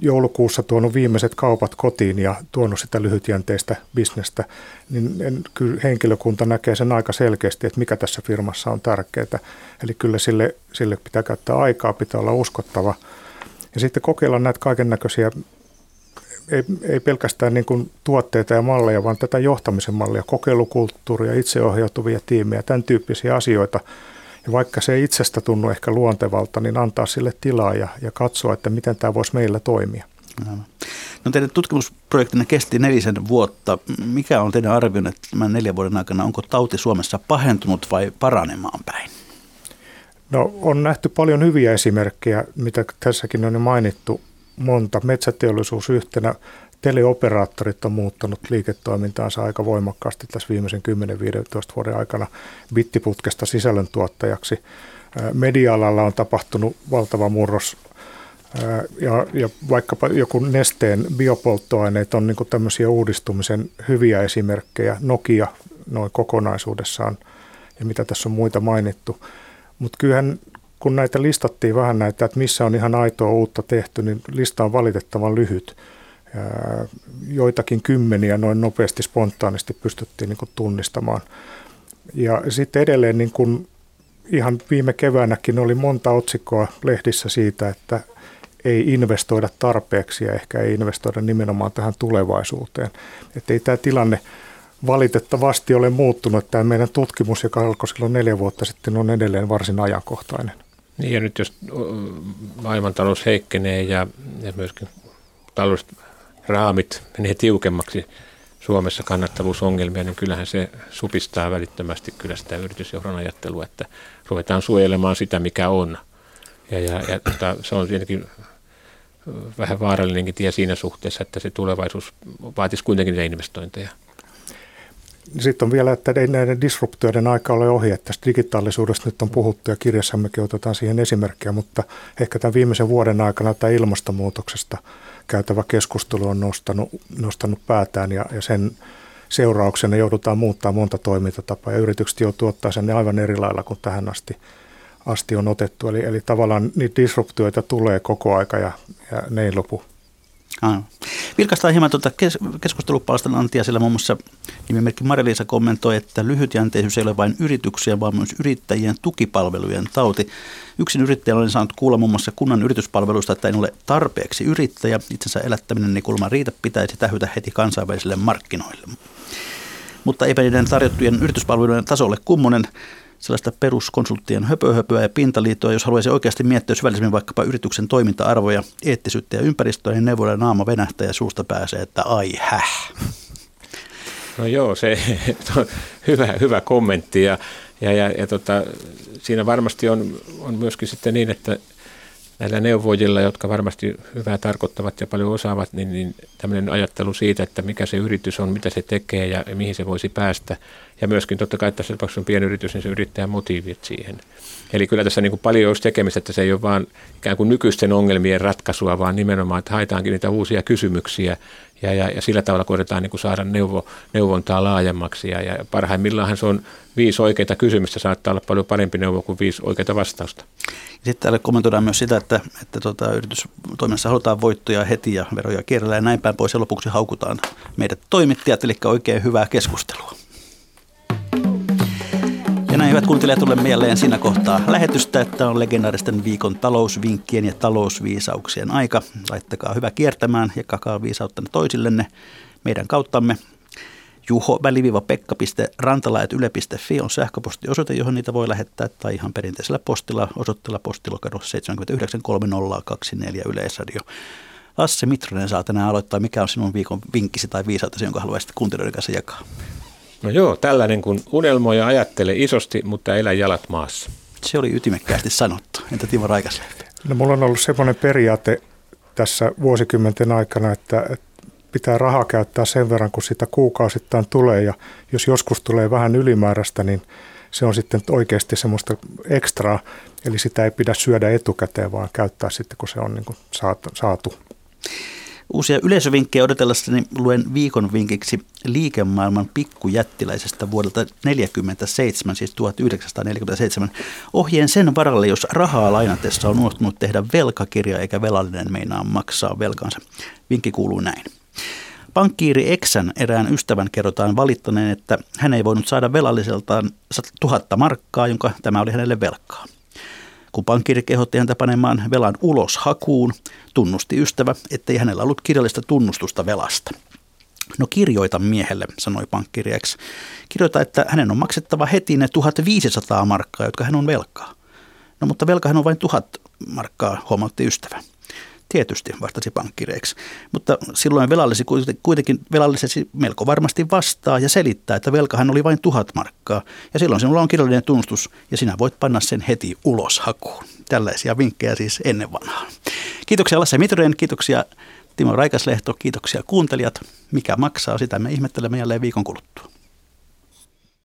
joulukuussa tuonut viimeiset kaupat kotiin ja tuonut sitä lyhytjänteistä bisnestä, niin kyllä henkilökunta näkee sen aika selkeästi, että mikä tässä firmassa on tärkeää. Eli kyllä sille, sille pitää käyttää aikaa, pitää olla uskottava. Ja sitten kokeilla näitä kaiken näköisiä ei, ei pelkästään niin kuin tuotteita ja malleja, vaan tätä johtamisen mallia, kokeilukulttuuria, itseohjautuvia tiimejä, tämän tyyppisiä asioita. Ja vaikka se ei itsestä tunnu ehkä luontevalta, niin antaa sille tilaa ja, ja katsoa, että miten tämä voisi meillä toimia. No teidän tutkimusprojektinne kesti nelisen vuotta. Mikä on teidän arvionne tämän neljän vuoden aikana? Onko tauti Suomessa pahentunut vai paranemaan päin? No on nähty paljon hyviä esimerkkejä, mitä tässäkin on jo mainittu monta. Metsäteollisuus yhtenä, teleoperaattorit on muuttanut liiketoimintaansa aika voimakkaasti tässä viimeisen 10-15 vuoden aikana bittiputkesta sisällöntuottajaksi. Media-alalla on tapahtunut valtava murros ja, ja vaikkapa joku nesteen biopolttoaineet on niin tämmöisiä uudistumisen hyviä esimerkkejä. Nokia noin kokonaisuudessaan ja mitä tässä on muita mainittu. Mutta kyllähän kun näitä listattiin vähän näitä, että missä on ihan aitoa uutta tehty, niin lista on valitettavan lyhyt. Joitakin kymmeniä noin nopeasti spontaanisti pystyttiin niin tunnistamaan. Ja sitten edelleen niin kuin ihan viime keväänäkin oli monta otsikkoa lehdissä siitä, että ei investoida tarpeeksi ja ehkä ei investoida nimenomaan tähän tulevaisuuteen. Että ei tämä tilanne valitettavasti ole muuttunut. Tämä meidän tutkimus, joka alkoi silloin neljä vuotta sitten, on edelleen varsin ajankohtainen. Niin ja nyt jos maailmantalous heikkenee ja, ja myöskin taloudelliset raamit menee tiukemmaksi Suomessa kannattavuusongelmia, niin kyllähän se supistaa välittömästi kyllä sitä yritysjohdon ajattelua, että ruvetaan suojelemaan sitä, mikä on. Ja, ja, ja tota, se on tietenkin vähän vaarallinenkin tie siinä suhteessa, että se tulevaisuus vaatisi kuitenkin investointeja. Sitten on vielä, että ei näiden disruptioiden aika ole ohi, että tästä digitaalisuudesta nyt on puhuttu ja kirjassammekin otetaan siihen esimerkkejä, mutta ehkä tämän viimeisen vuoden aikana tämä ilmastonmuutoksesta käytävä keskustelu on nostanut, nostanut päätään ja, ja sen seurauksena joudutaan muuttaa monta toimintatapaa ja yritykset joutuu ottaa sen aivan eri lailla kuin tähän asti, asti on otettu. Eli, eli tavallaan niitä disruptioita tulee koko aika ja, ja ne ei lopu. Aivan. Vilkaistaan hieman tuota kes- keskustelupalstan antia, sillä muun muassa nimimerkki Mareliisa kommentoi, että lyhytjänteisyys ei ole vain yrityksiä, vaan myös yrittäjien tukipalvelujen tauti. Yksin yrittäjä olen saanut kuulla muun muassa kunnan yrityspalveluista, että en ole tarpeeksi yrittäjä. Itsensä elättäminen niin kulma riitä, pitäisi tähytä heti kansainvälisille markkinoille. Mutta eipä niiden tarjottujen yrityspalvelujen tasolle kummonen sellaista peruskonsulttien höpöhöpöä ja pintaliittoa, jos haluaisi oikeasti miettiä syvällisemmin vaikkapa yrityksen toiminta-arvoja, eettisyyttä ja ympäristöä, niin neuvolla naama venähtää ja suusta pääsee, että ai häh. No joo, se on hyvä, hyvä kommentti ja, ja, ja, ja tota, siinä varmasti on, on myöskin sitten niin, että näillä neuvojilla, jotka varmasti hyvää tarkoittavat ja paljon osaavat, niin, niin tämmöinen ajattelu siitä, että mikä se yritys on, mitä se tekee ja, mihin se voisi päästä. Ja myöskin totta kai tässä tapauksessa on pienyritys, niin se yrittää motiivit siihen. Eli kyllä tässä niin kuin paljon olisi tekemistä, että se ei ole vain ikään kuin nykyisten ongelmien ratkaisua, vaan nimenomaan, että haetaankin niitä uusia kysymyksiä ja, ja, ja sillä tavalla koitetaan niin kuin saada neuvo, neuvontaa laajemmaksi. Ja, ja parhaimmillaan se on viisi oikeita kysymystä, saattaa olla paljon parempi neuvo kuin viisi oikeita vastausta. Sitten täällä kommentoidaan myös sitä, että, että tota, yritystoiminnassa halutaan voittoja heti ja veroja kierrellä ja näin päin pois ja lopuksi haukutaan meidät toimittajat, eli oikein hyvää keskustelua. Näin hyvät kuuntelijat tulee mieleen siinä kohtaa lähetystä, että on legendaaristen viikon talousvinkkien ja talousviisauksien aika. Laittakaa hyvä kiertämään ja kakaa viisauttanne toisillenne meidän kauttamme. Juho väliviiva pekka.rantala.yle.fi on sähköpostiosoite, johon niitä voi lähettää, tai ihan perinteisellä postilla osoitteella postilokero 793024 Yleisradio. Lasse Mitronen saa tänään aloittaa. Mikä on sinun viikon vinkkisi tai viisautesi, jonka haluaisit kuuntelijoiden kanssa jakaa? No joo, tällainen kun unelmoi ja ajattele isosti, mutta elä jalat maassa. Se oli ytimekkäästi sanottu. Entä Timo Raikaslehti? No mulla on ollut semmoinen periaate tässä vuosikymmenten aikana, että, pitää rahaa käyttää sen verran, kun sitä kuukausittain tulee ja jos joskus tulee vähän ylimääräistä, niin se on sitten oikeasti semmoista ekstraa, eli sitä ei pidä syödä etukäteen, vaan käyttää sitten, kun se on niin kuin saatu. Uusia yleisövinkkejä odotellessani luen viikon vinkiksi liikemaailman pikkujättiläisestä vuodelta 1947, siis 1947. Ohjeen sen varalle, jos rahaa lainatessa on unohtunut tehdä velkakirja eikä velallinen meinaa maksaa velkansa. Vinkki kuuluu näin. Pankkiiri Eksän erään ystävän kerrotaan valittaneen, että hän ei voinut saada velalliseltaan tuhatta markkaa, jonka tämä oli hänelle velkaa. Kun pankkiiri kehotti häntä panemaan velan ulos hakuun, tunnusti ystävä, ettei hänellä ollut kirjallista tunnustusta velasta. No kirjoita miehelle, sanoi pankkiiri X. Kirjoita, että hänen on maksettava heti ne 1500 markkaa, jotka hän on velkaa. No mutta velkahan on vain tuhat markkaa, huomautti ystävä. Tietysti, vastasi pankkireiksi. Mutta silloin velallisi kuitenkin velallisesti melko varmasti vastaa ja selittää, että velkahan oli vain tuhat markkaa. Ja silloin sinulla on kirjallinen tunnustus ja sinä voit panna sen heti ulos hakuun. Tällaisia vinkkejä siis ennen vanhaa. Kiitoksia Lasse Mitronen, kiitoksia Timo Raikaslehto, kiitoksia kuuntelijat. Mikä maksaa, sitä me ihmettelemme jälleen viikon kuluttua.